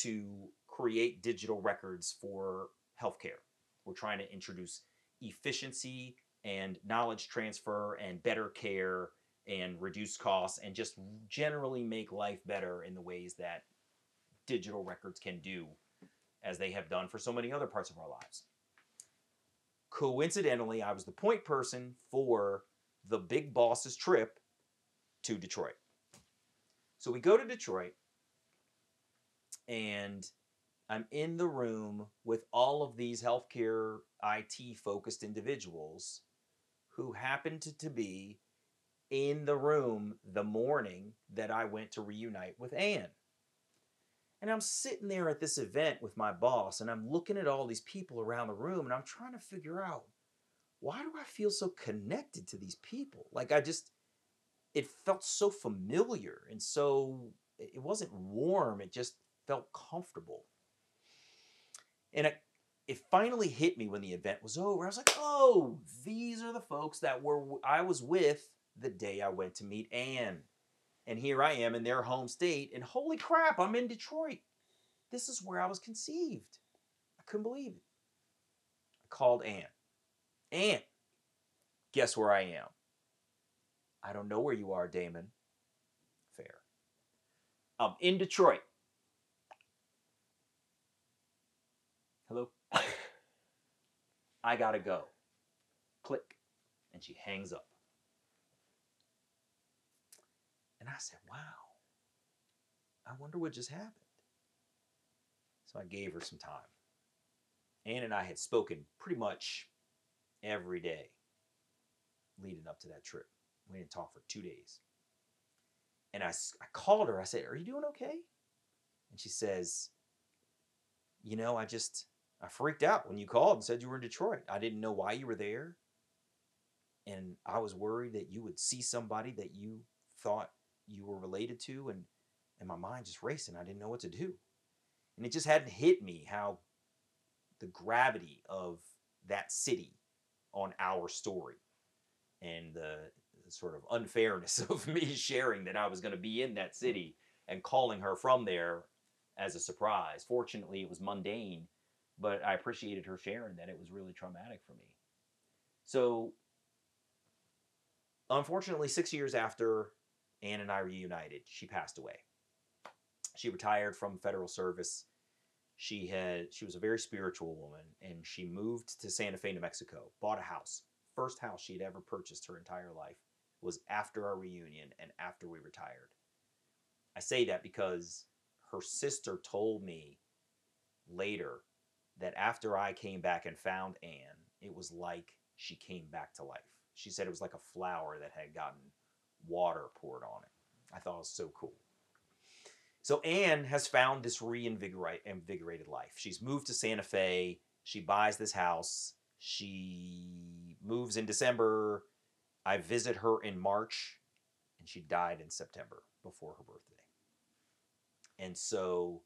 to create digital records for healthcare. We're trying to introduce efficiency and knowledge transfer and better care and reduce costs and just generally make life better in the ways that digital records can do as they have done for so many other parts of our lives. Coincidentally, I was the point person for the big boss's trip to Detroit. So we go to Detroit and I'm in the room with all of these healthcare IT focused individuals who happened to, to be in the room the morning that I went to reunite with Anne. And I'm sitting there at this event with my boss, and I'm looking at all these people around the room, and I'm trying to figure out why do I feel so connected to these people? Like, I just, it felt so familiar and so, it wasn't warm, it just felt comfortable. And it, it finally hit me when the event was over. I was like, oh, these are the folks that were I was with the day I went to meet Anne. And here I am in their home state, and holy crap, I'm in Detroit. This is where I was conceived. I couldn't believe it. I called Anne. Anne, guess where I am? I don't know where you are, Damon. Fair. I'm in Detroit. I gotta go. Click. And she hangs up. And I said, wow, I wonder what just happened. So I gave her some time. Anne and I had spoken pretty much every day leading up to that trip. We didn't talk for two days. And I, I called her. I said, Are you doing okay? And she says, You know, I just, I freaked out when you called and said you were in Detroit. I didn't know why you were there. And I was worried that you would see somebody that you thought you were related to. And, and my mind just racing. I didn't know what to do. And it just hadn't hit me how the gravity of that city on our story and the, sort of unfairness of me sharing that I was going to be in that city and calling her from there as a surprise. Fortunately, it was mundane, but I appreciated her sharing that it was really traumatic for me. So, unfortunately, six years after Anne and I reunited, she passed away. She retired from federal service. She had she was a very spiritual woman, and she moved to Santa Fe, New Mexico. Bought a house. First house she had ever purchased her entire life was after our reunion and after we retired. I say that because her sister told me later that after I came back and found Anne, it was like she came back to life. She said it was like a flower that had gotten water poured on it. I thought it was so cool. So Anne has found this reinvigorated life. She's moved to Santa Fe. She buys this house. She moves in December. I visit her in March, and she died in September before her birthday. And so,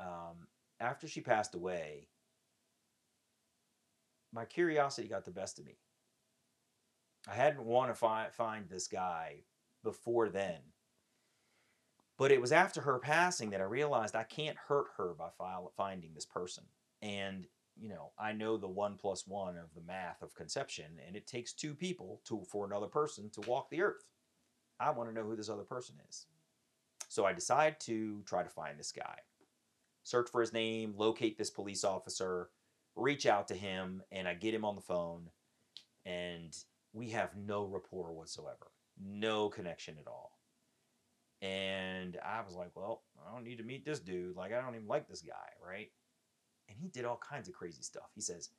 um, after she passed away, my curiosity got the best of me. I hadn't wanted to fi- find this guy before then. But it was after her passing that I realized I can't hurt her by file- finding this person. And, you know, I know the one plus one of the math of conception, and it takes two people to, for another person to walk the earth. I want to know who this other person is. So I decide to try to find this guy, search for his name, locate this police officer, reach out to him, and I get him on the phone, and we have no rapport whatsoever, no connection at all. And I was like, well, I don't need to meet this dude. Like, I don't even like this guy, right? And he did all kinds of crazy stuff. He says,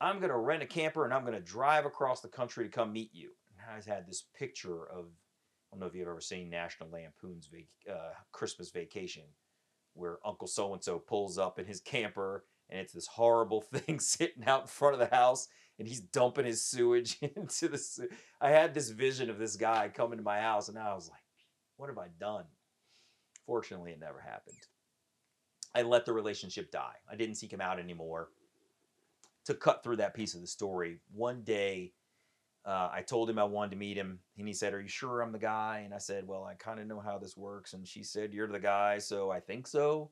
I'm going to rent a camper and I'm going to drive across the country to come meet you. And I had this picture of, I don't know if you've ever seen National Lampoon's vac- uh, Christmas Vacation, where Uncle so and so pulls up in his camper and it's this horrible thing sitting out in front of the house and he's dumping his sewage into the. I had this vision of this guy coming to my house and I was like, what have I done? Fortunately, it never happened. I let the relationship die. I didn't seek him out anymore. To cut through that piece of the story, one day uh, I told him I wanted to meet him, and he said, Are you sure I'm the guy? And I said, Well, I kind of know how this works. And she said, You're the guy, so I think so.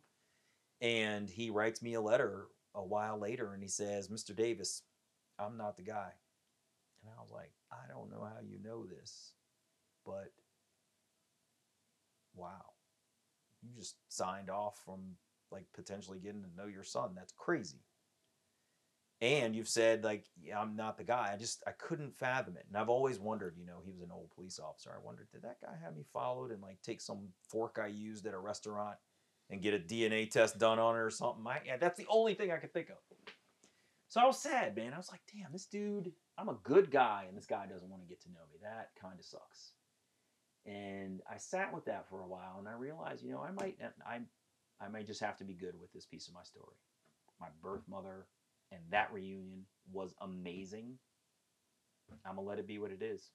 And he writes me a letter a while later and he says, Mr. Davis, I'm not the guy. And I was like, I don't know how you know this, but wow. You just signed off from like potentially getting to know your son. That's crazy. And you've said like yeah, I'm not the guy. I just I couldn't fathom it. And I've always wondered, you know, he was an old police officer. I wondered, did that guy have me followed and like take some fork I used at a restaurant and get a DNA test done on it or something? I, yeah, that's the only thing I could think of. So I was sad, man. I was like, damn, this dude, I'm a good guy, and this guy doesn't want to get to know me. That kind of sucks. And I sat with that for a while, and I realized, you know, I might, I, I may just have to be good with this piece of my story. My birth mother and that reunion was amazing. I'm gonna let it be what it is.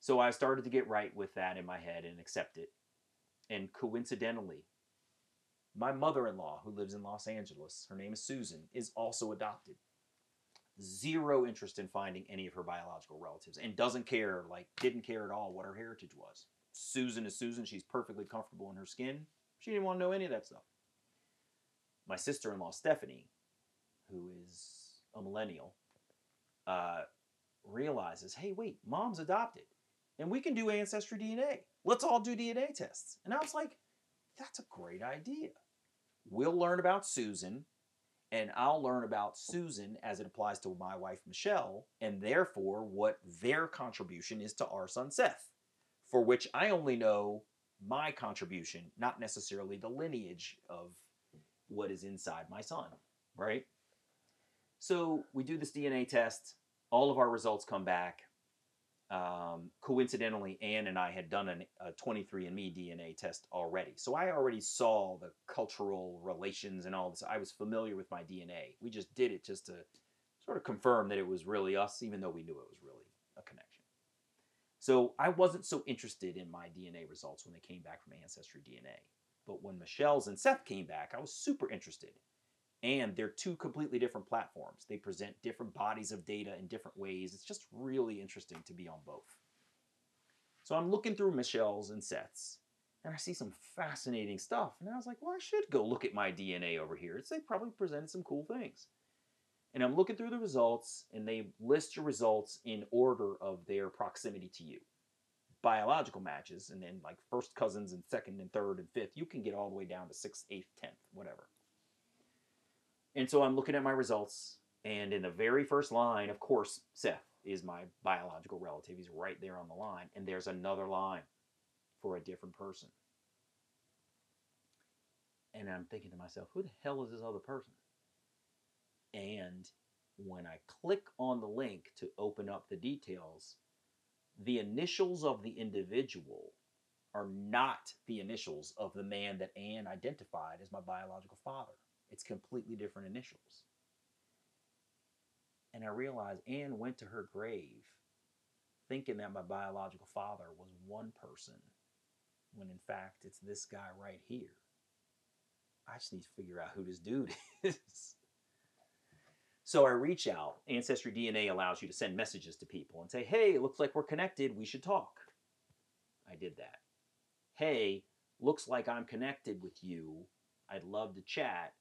So I started to get right with that in my head and accept it. And coincidentally, my mother-in-law, who lives in Los Angeles, her name is Susan, is also adopted. Zero interest in finding any of her biological relatives and doesn't care, like, didn't care at all what her heritage was. Susan is Susan. She's perfectly comfortable in her skin. She didn't want to know any of that stuff. My sister in law, Stephanie, who is a millennial, uh, realizes hey, wait, mom's adopted. And we can do ancestry DNA. Let's all do DNA tests. And I was like, that's a great idea. We'll learn about Susan, and I'll learn about Susan as it applies to my wife, Michelle, and therefore what their contribution is to our son, Seth, for which I only know my contribution, not necessarily the lineage of what is inside my son, right? So we do this DNA test. all of our results come back. Um, coincidentally, Ann and I had done an, a 23andMe DNA test already. So I already saw the cultural relations and all this. I was familiar with my DNA. We just did it just to sort of confirm that it was really us, even though we knew it was really a connection. So I wasn't so interested in my DNA results when they came back from Ancestry DNA. But when Michelle's and Seth came back, I was super interested. And they're two completely different platforms. They present different bodies of data in different ways. It's just really interesting to be on both. So I'm looking through Michelle's and Seth's, and I see some fascinating stuff. And I was like, well, I should go look at my DNA over here. It's, they probably presented some cool things. And I'm looking through the results, and they list your results in order of their proximity to you. Biological matches, and then like first cousins and second and third and fifth, you can get all the way down to sixth, eighth, tenth, whatever. And so I'm looking at my results, and in the very first line, of course, Seth is my biological relative. He's right there on the line, and there's another line for a different person. And I'm thinking to myself, who the hell is this other person? And when I click on the link to open up the details, the initials of the individual are not the initials of the man that Anne identified as my biological father. It's completely different initials. And I realized Anne went to her grave thinking that my biological father was one person, when in fact it's this guy right here. I just need to figure out who this dude is. So I reach out. Ancestry DNA allows you to send messages to people and say, hey, it looks like we're connected. We should talk. I did that. Hey, looks like I'm connected with you. I'd love to chat.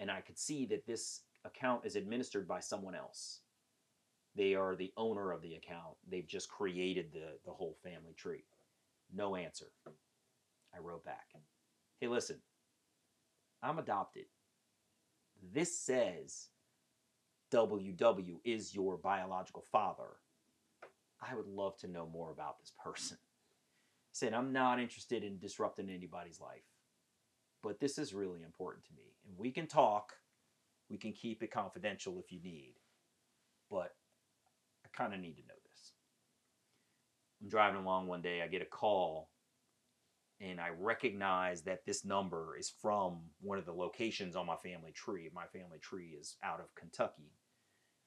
And I could see that this account is administered by someone else. They are the owner of the account. They've just created the, the whole family tree. No answer. I wrote back. Hey, listen, I'm adopted. This says WW is your biological father, I would love to know more about this person. Said, I'm not interested in disrupting anybody's life, but this is really important to me. And we can talk, we can keep it confidential if you need, but I kind of need to know this. I'm driving along one day, I get a call, and I recognize that this number is from one of the locations on my family tree. My family tree is out of Kentucky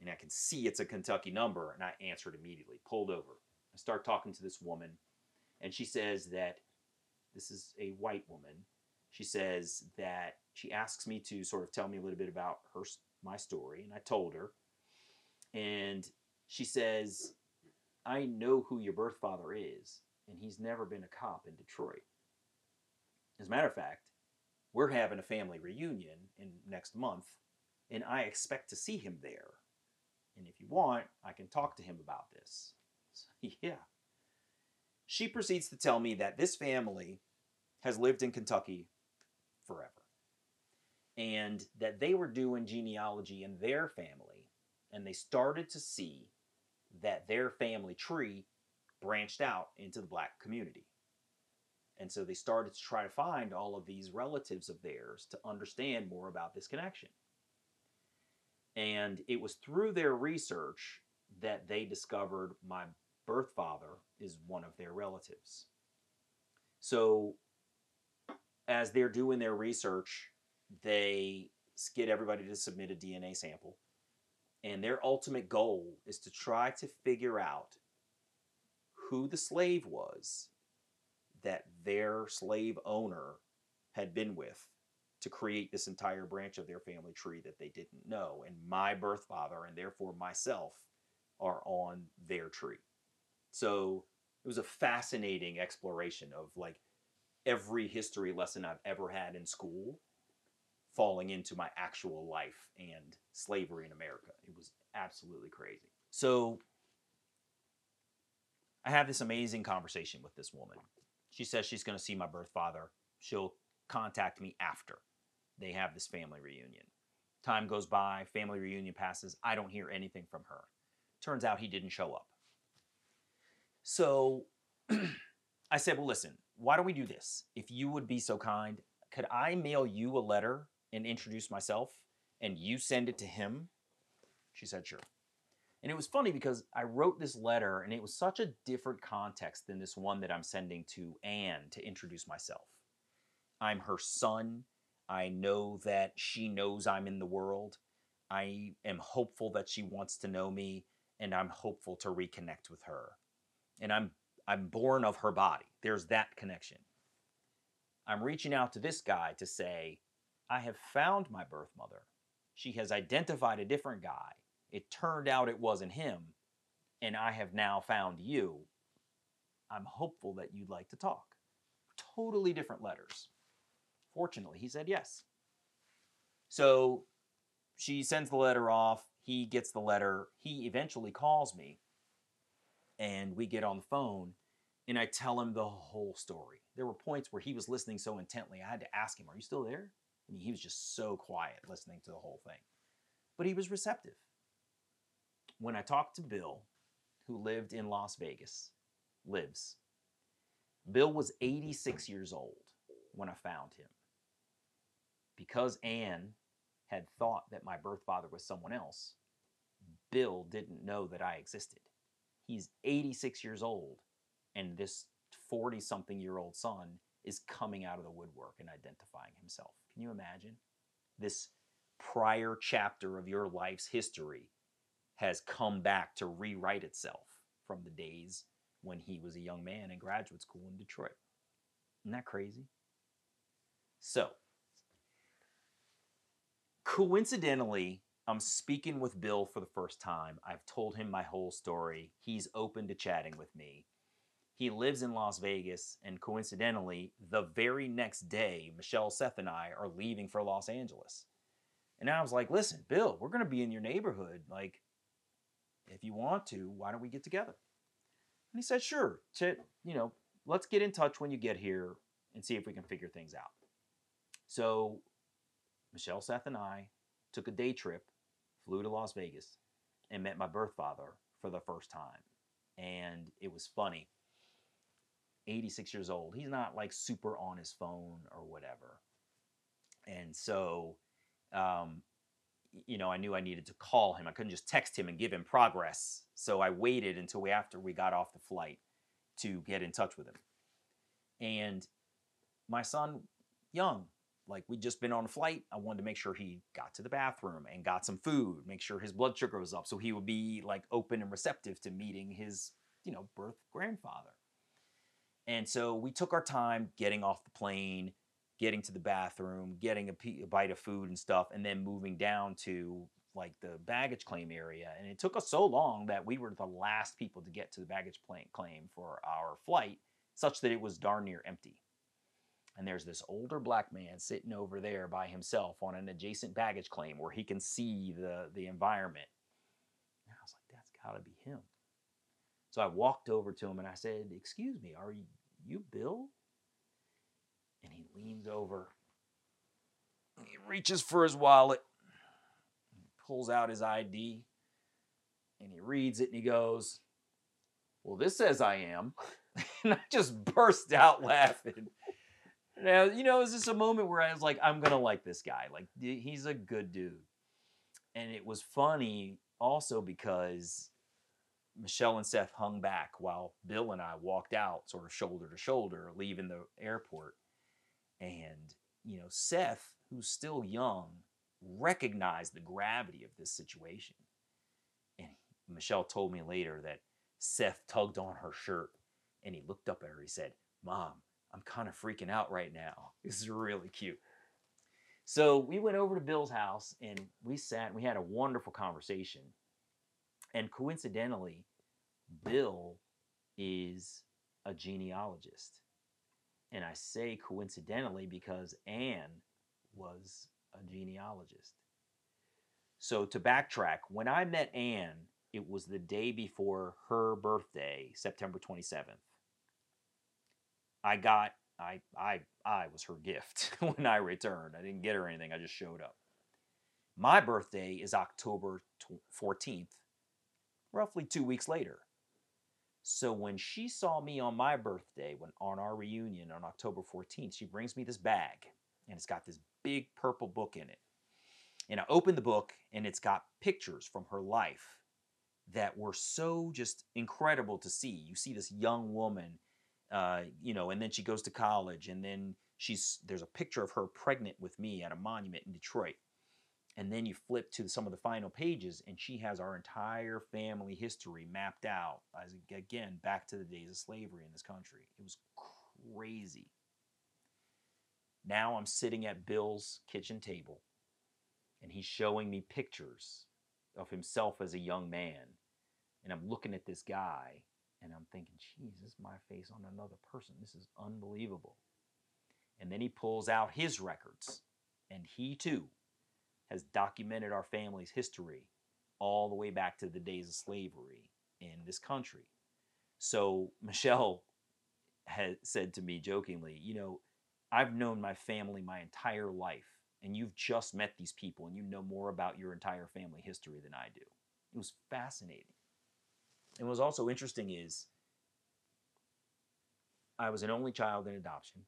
and I can see it's a Kentucky number, and I answered immediately, pulled over. I start talking to this woman, and she says that this is a white woman. She says that she asks me to sort of tell me a little bit about her my story, and I told her. And she says, "I know who your birth father is, and he's never been a cop in Detroit. As a matter of fact, we're having a family reunion in next month, and I expect to see him there. And if you want, I can talk to him about this. So, yeah. She proceeds to tell me that this family has lived in Kentucky forever. And that they were doing genealogy in their family, and they started to see that their family tree branched out into the black community. And so they started to try to find all of these relatives of theirs to understand more about this connection. And it was through their research that they discovered my birth father is one of their relatives. So, as they're doing their research, they get everybody to submit a DNA sample. And their ultimate goal is to try to figure out who the slave was that their slave owner had been with to create this entire branch of their family tree that they didn't know. And my birth father, and therefore myself, are on their tree. So it was a fascinating exploration of like every history lesson I've ever had in school falling into my actual life and slavery in America. It was absolutely crazy. So I have this amazing conversation with this woman. She says she's going to see my birth father. She'll contact me after they have this family reunion. Time goes by, family reunion passes. I don't hear anything from her. Turns out he didn't show up. So I said, Well, listen, why don't we do this? If you would be so kind, could I mail you a letter and introduce myself and you send it to him? She said, Sure. And it was funny because I wrote this letter and it was such a different context than this one that I'm sending to Anne to introduce myself. I'm her son. I know that she knows I'm in the world. I am hopeful that she wants to know me and I'm hopeful to reconnect with her. And I'm I'm born of her body. There's that connection. I'm reaching out to this guy to say, I have found my birth mother. She has identified a different guy. It turned out it wasn't him, and I have now found you. I'm hopeful that you'd like to talk. Totally different letters. Fortunately, he said yes. So she sends the letter off. He gets the letter. He eventually calls me, and we get on the phone, and I tell him the whole story. There were points where he was listening so intently, I had to ask him, Are you still there? I mean, he was just so quiet listening to the whole thing. But he was receptive. When I talked to Bill, who lived in Las Vegas, lives, Bill was 86 years old when I found him. Because Anne had thought that my birth father was someone else, Bill didn't know that I existed. He's 86 years old, and this 40 something year old son is coming out of the woodwork and identifying himself. Can you imagine? This prior chapter of your life's history has come back to rewrite itself from the days when he was a young man in graduate school in Detroit. Isn't that crazy? So, coincidentally, I'm speaking with Bill for the first time. I've told him my whole story. He's open to chatting with me. He lives in Las Vegas, and coincidentally, the very next day, Michelle, Seth, and I are leaving for Los Angeles. And I was like, listen, Bill, we're going to be in your neighborhood. Like, if you want to, why don't we get together? And he said, sure. To, you know, let's get in touch when you get here and see if we can figure things out. So Michelle, Seth, and I took a day trip, flew to Las Vegas, and met my birth father for the first time. And it was funny. 86 years old. He's not like super on his phone or whatever. And so, um, you know, I knew I needed to call him. I couldn't just text him and give him progress. So I waited until we, after we got off the flight to get in touch with him. And my son, young, like we'd just been on a flight. I wanted to make sure he got to the bathroom and got some food, make sure his blood sugar was up so he would be like open and receptive to meeting his, you know, birth grandfather. And so we took our time getting off the plane, getting to the bathroom, getting a, p- a bite of food and stuff, and then moving down to like the baggage claim area. And it took us so long that we were the last people to get to the baggage claim for our flight, such that it was darn near empty. And there's this older black man sitting over there by himself on an adjacent baggage claim where he can see the, the environment. And I was like, that's got to be him. So I walked over to him and I said, Excuse me, are you, you Bill? And he leans over. He reaches for his wallet, pulls out his ID, and he reads it and he goes, Well, this says I am. and I just burst out laughing. Now, you know, it was just a moment where I was like, I'm to like this guy. Like, he's a good dude. And it was funny also because Michelle and Seth hung back while Bill and I walked out, sort of shoulder to shoulder, leaving the airport. And, you know, Seth, who's still young, recognized the gravity of this situation. And Michelle told me later that Seth tugged on her shirt and he looked up at her. He said, Mom, I'm kind of freaking out right now. This is really cute. So we went over to Bill's house and we sat and we had a wonderful conversation. And coincidentally, Bill is a genealogist. And I say coincidentally because Anne was a genealogist. So to backtrack, when I met Anne, it was the day before her birthday, September 27th. I got I I I was her gift when I returned. I didn't get her anything. I just showed up. My birthday is October 14th, roughly 2 weeks later. So when she saw me on my birthday, when on our reunion on October 14th, she brings me this bag and it's got this big purple book in it. And I open the book and it's got pictures from her life that were so just incredible to see. You see this young woman, uh, you know, and then she goes to college, and then she's there's a picture of her pregnant with me at a monument in Detroit. And then you flip to some of the final pages, and she has our entire family history mapped out. As again, back to the days of slavery in this country. It was crazy. Now I'm sitting at Bill's kitchen table, and he's showing me pictures of himself as a young man. And I'm looking at this guy, and I'm thinking, Jesus, my face on another person. This is unbelievable. And then he pulls out his records, and he too has documented our family's history all the way back to the days of slavery in this country. So Michelle had said to me jokingly, you know, I've known my family my entire life, and you've just met these people, and you know more about your entire family history than I do. It was fascinating. And what's also interesting is I was an only child in adoption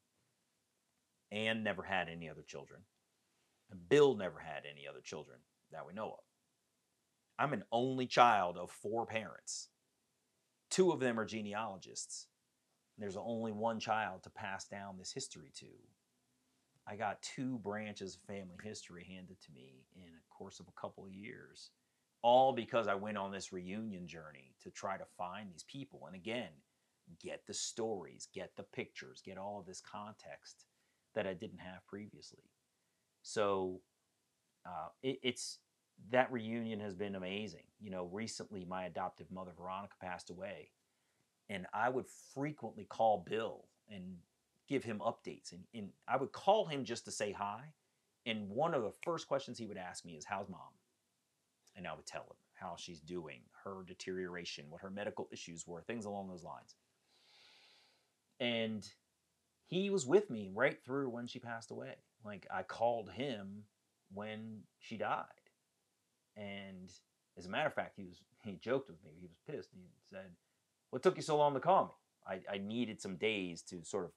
and never had any other children. And Bill never had any other children that we know of. I'm an only child of four parents. Two of them are genealogists. There's only one child to pass down this history to. I got two branches of family history handed to me in a course of a couple of years, all because I went on this reunion journey to try to find these people. And again, get the stories, get the pictures, get all of this context that I didn't have previously. So uh, it, it's that reunion has been amazing. You know, recently my adoptive mother Veronica passed away, and I would frequently call Bill and give him updates, and, and I would call him just to say hi. And one of the first questions he would ask me is, "How's mom?" And I would tell him how she's doing, her deterioration, what her medical issues were, things along those lines. And he was with me right through when she passed away. Like I called him when she died. And as a matter of fact, he was he joked with me. He was pissed. He said, "What took you so long to call me?" I, I needed some days to sort of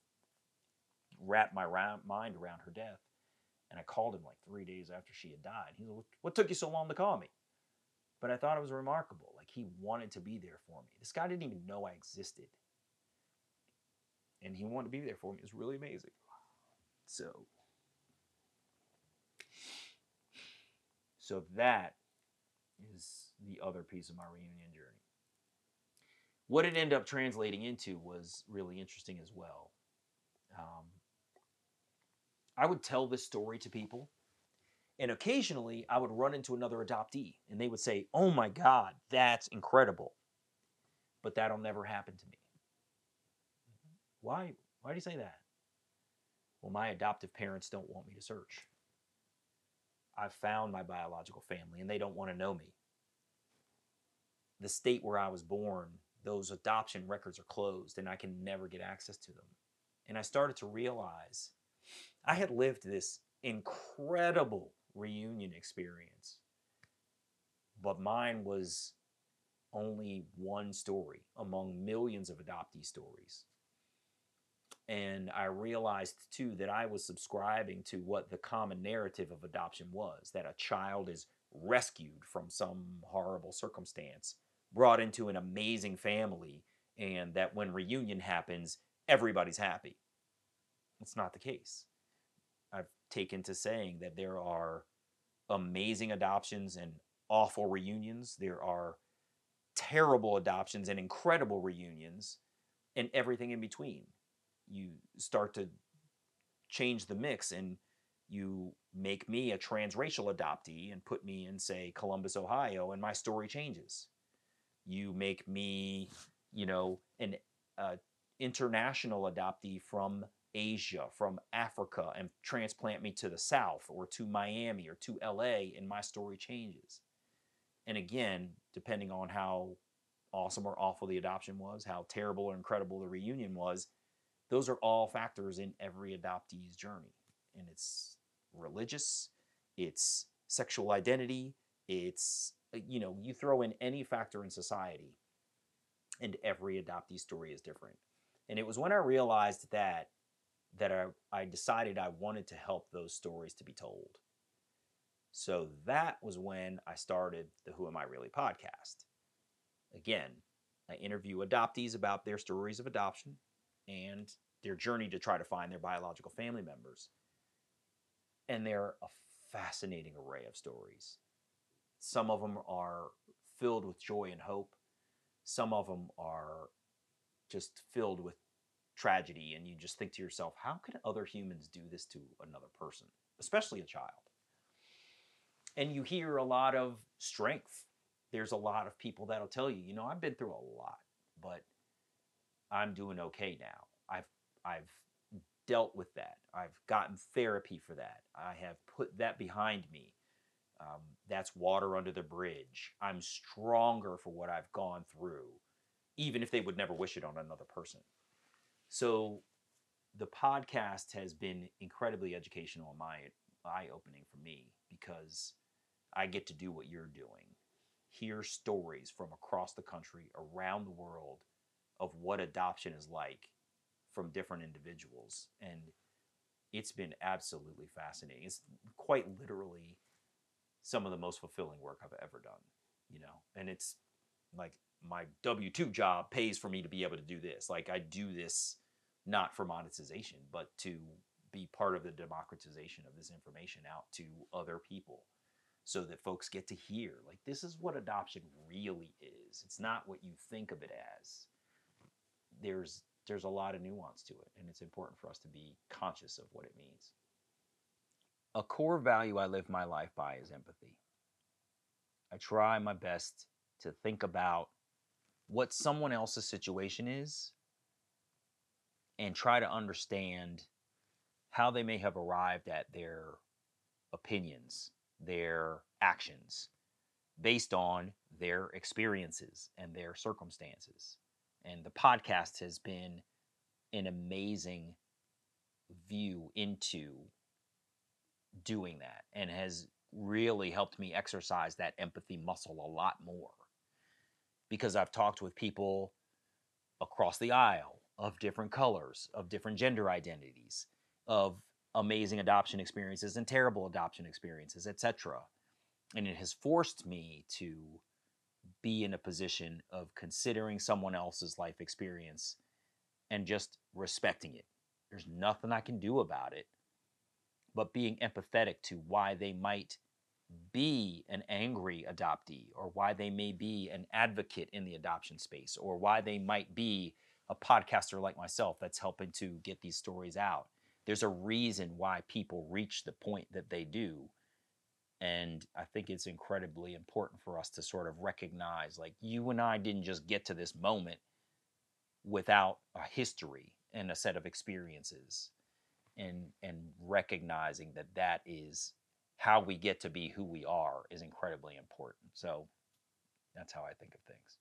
wrap my mind around her death. And I called him like three days after she had died. He said, "What took you so long to call me?" But I thought it was remarkable. Like he wanted to be there for me. This guy didn't even know I existed and he wanted to be there for me. It was really amazing. So, so that is the other piece of my reunion journey. What it ended up translating into was really interesting as well. Um, I would tell this story to people, and occasionally I would run into another adoptee, and they would say, "Oh my God, that's incredible," but that'll never happen to me. Mm-hmm. Why? Why do you say that? Well, my adoptive parents don't want me to search. I've found my biological family and they don't want to know me. The state where I was born, those adoption records are closed and I can never get access to them. And I started to realize I had lived this incredible reunion experience, but mine was only one story among millions of adoptee stories. And I realized too that I was subscribing to what the common narrative of adoption was that a child is rescued from some horrible circumstance, brought into an amazing family, and that when reunion happens, everybody's happy. It's not the case. I've taken to saying that there are amazing adoptions and awful reunions. There are terrible adoptions and incredible reunions, and everything in between you start to change the mix and you make me a transracial adoptee and put me in say Columbus, Ohio and my story changes. You make me, you know, an uh, international adoptee from Asia, from Africa and transplant me to the south or to Miami or to LA and my story changes. And again, depending on how awesome or awful the adoption was, how terrible or incredible the reunion was, those are all factors in every adoptee's journey. And it's religious, it's sexual identity, it's, you know, you throw in any factor in society, and every adoptee story is different. And it was when I realized that that I, I decided I wanted to help those stories to be told. So that was when I started the Who Am I Really podcast. again, I interview adoptees about their stories of adoption and their journey to try to find their biological family members. And they're a fascinating array of stories. Some of them are filled with joy and hope. Some of them are just filled with tragedy. And you just think to yourself, how can other humans do this to another person, especially a child? And you hear a lot of strength. There's a lot of people that'll tell you, you know, I've been through a lot, but I'm doing okay now. I've I've dealt with that. I've gotten therapy for that. I have put that behind me. Um, that's water under the bridge. I'm stronger for what I've gone through, even if they would never wish it on another person. So the podcast has been incredibly educational and my eye opening for me because I get to do what you're doing. Hear stories from across the country, around the world, of what adoption is like from different individuals. And it's been absolutely fascinating. It's quite literally some of the most fulfilling work I've ever done, you know. And it's like my W 2 job pays for me to be able to do this. Like, I do this not for monetization, but to be part of the democratization of this information out to other people so that folks get to hear like this is what adoption really is. It's not what you think of it as. There's there's a lot of nuance to it and it's important for us to be conscious of what it means. A core value i live my life by is empathy. I try my best to think about what someone else's situation is and try to understand how they may have arrived at their opinions their actions based on their experiences and their circumstances. And the podcast has been an amazing view into doing that and has really helped me exercise that empathy muscle a lot more because I've talked with people across the aisle of different colors, of different gender identities, of amazing adoption experiences and terrible adoption experiences, etc. And it has forced me to be in a position of considering someone else's life experience and just respecting it. There's nothing I can do about it, but being empathetic to why they might be an angry adoptee or why they may be an advocate in the adoption space or why they might be a podcaster like myself that's helping to get these stories out there's a reason why people reach the point that they do. And I think it's incredibly important for us to sort of recognize like you and I didn't just get to this moment without a history and a set of experiences and and recognizing that that is how we get to be who we are is incredibly important. So that's how I think of things.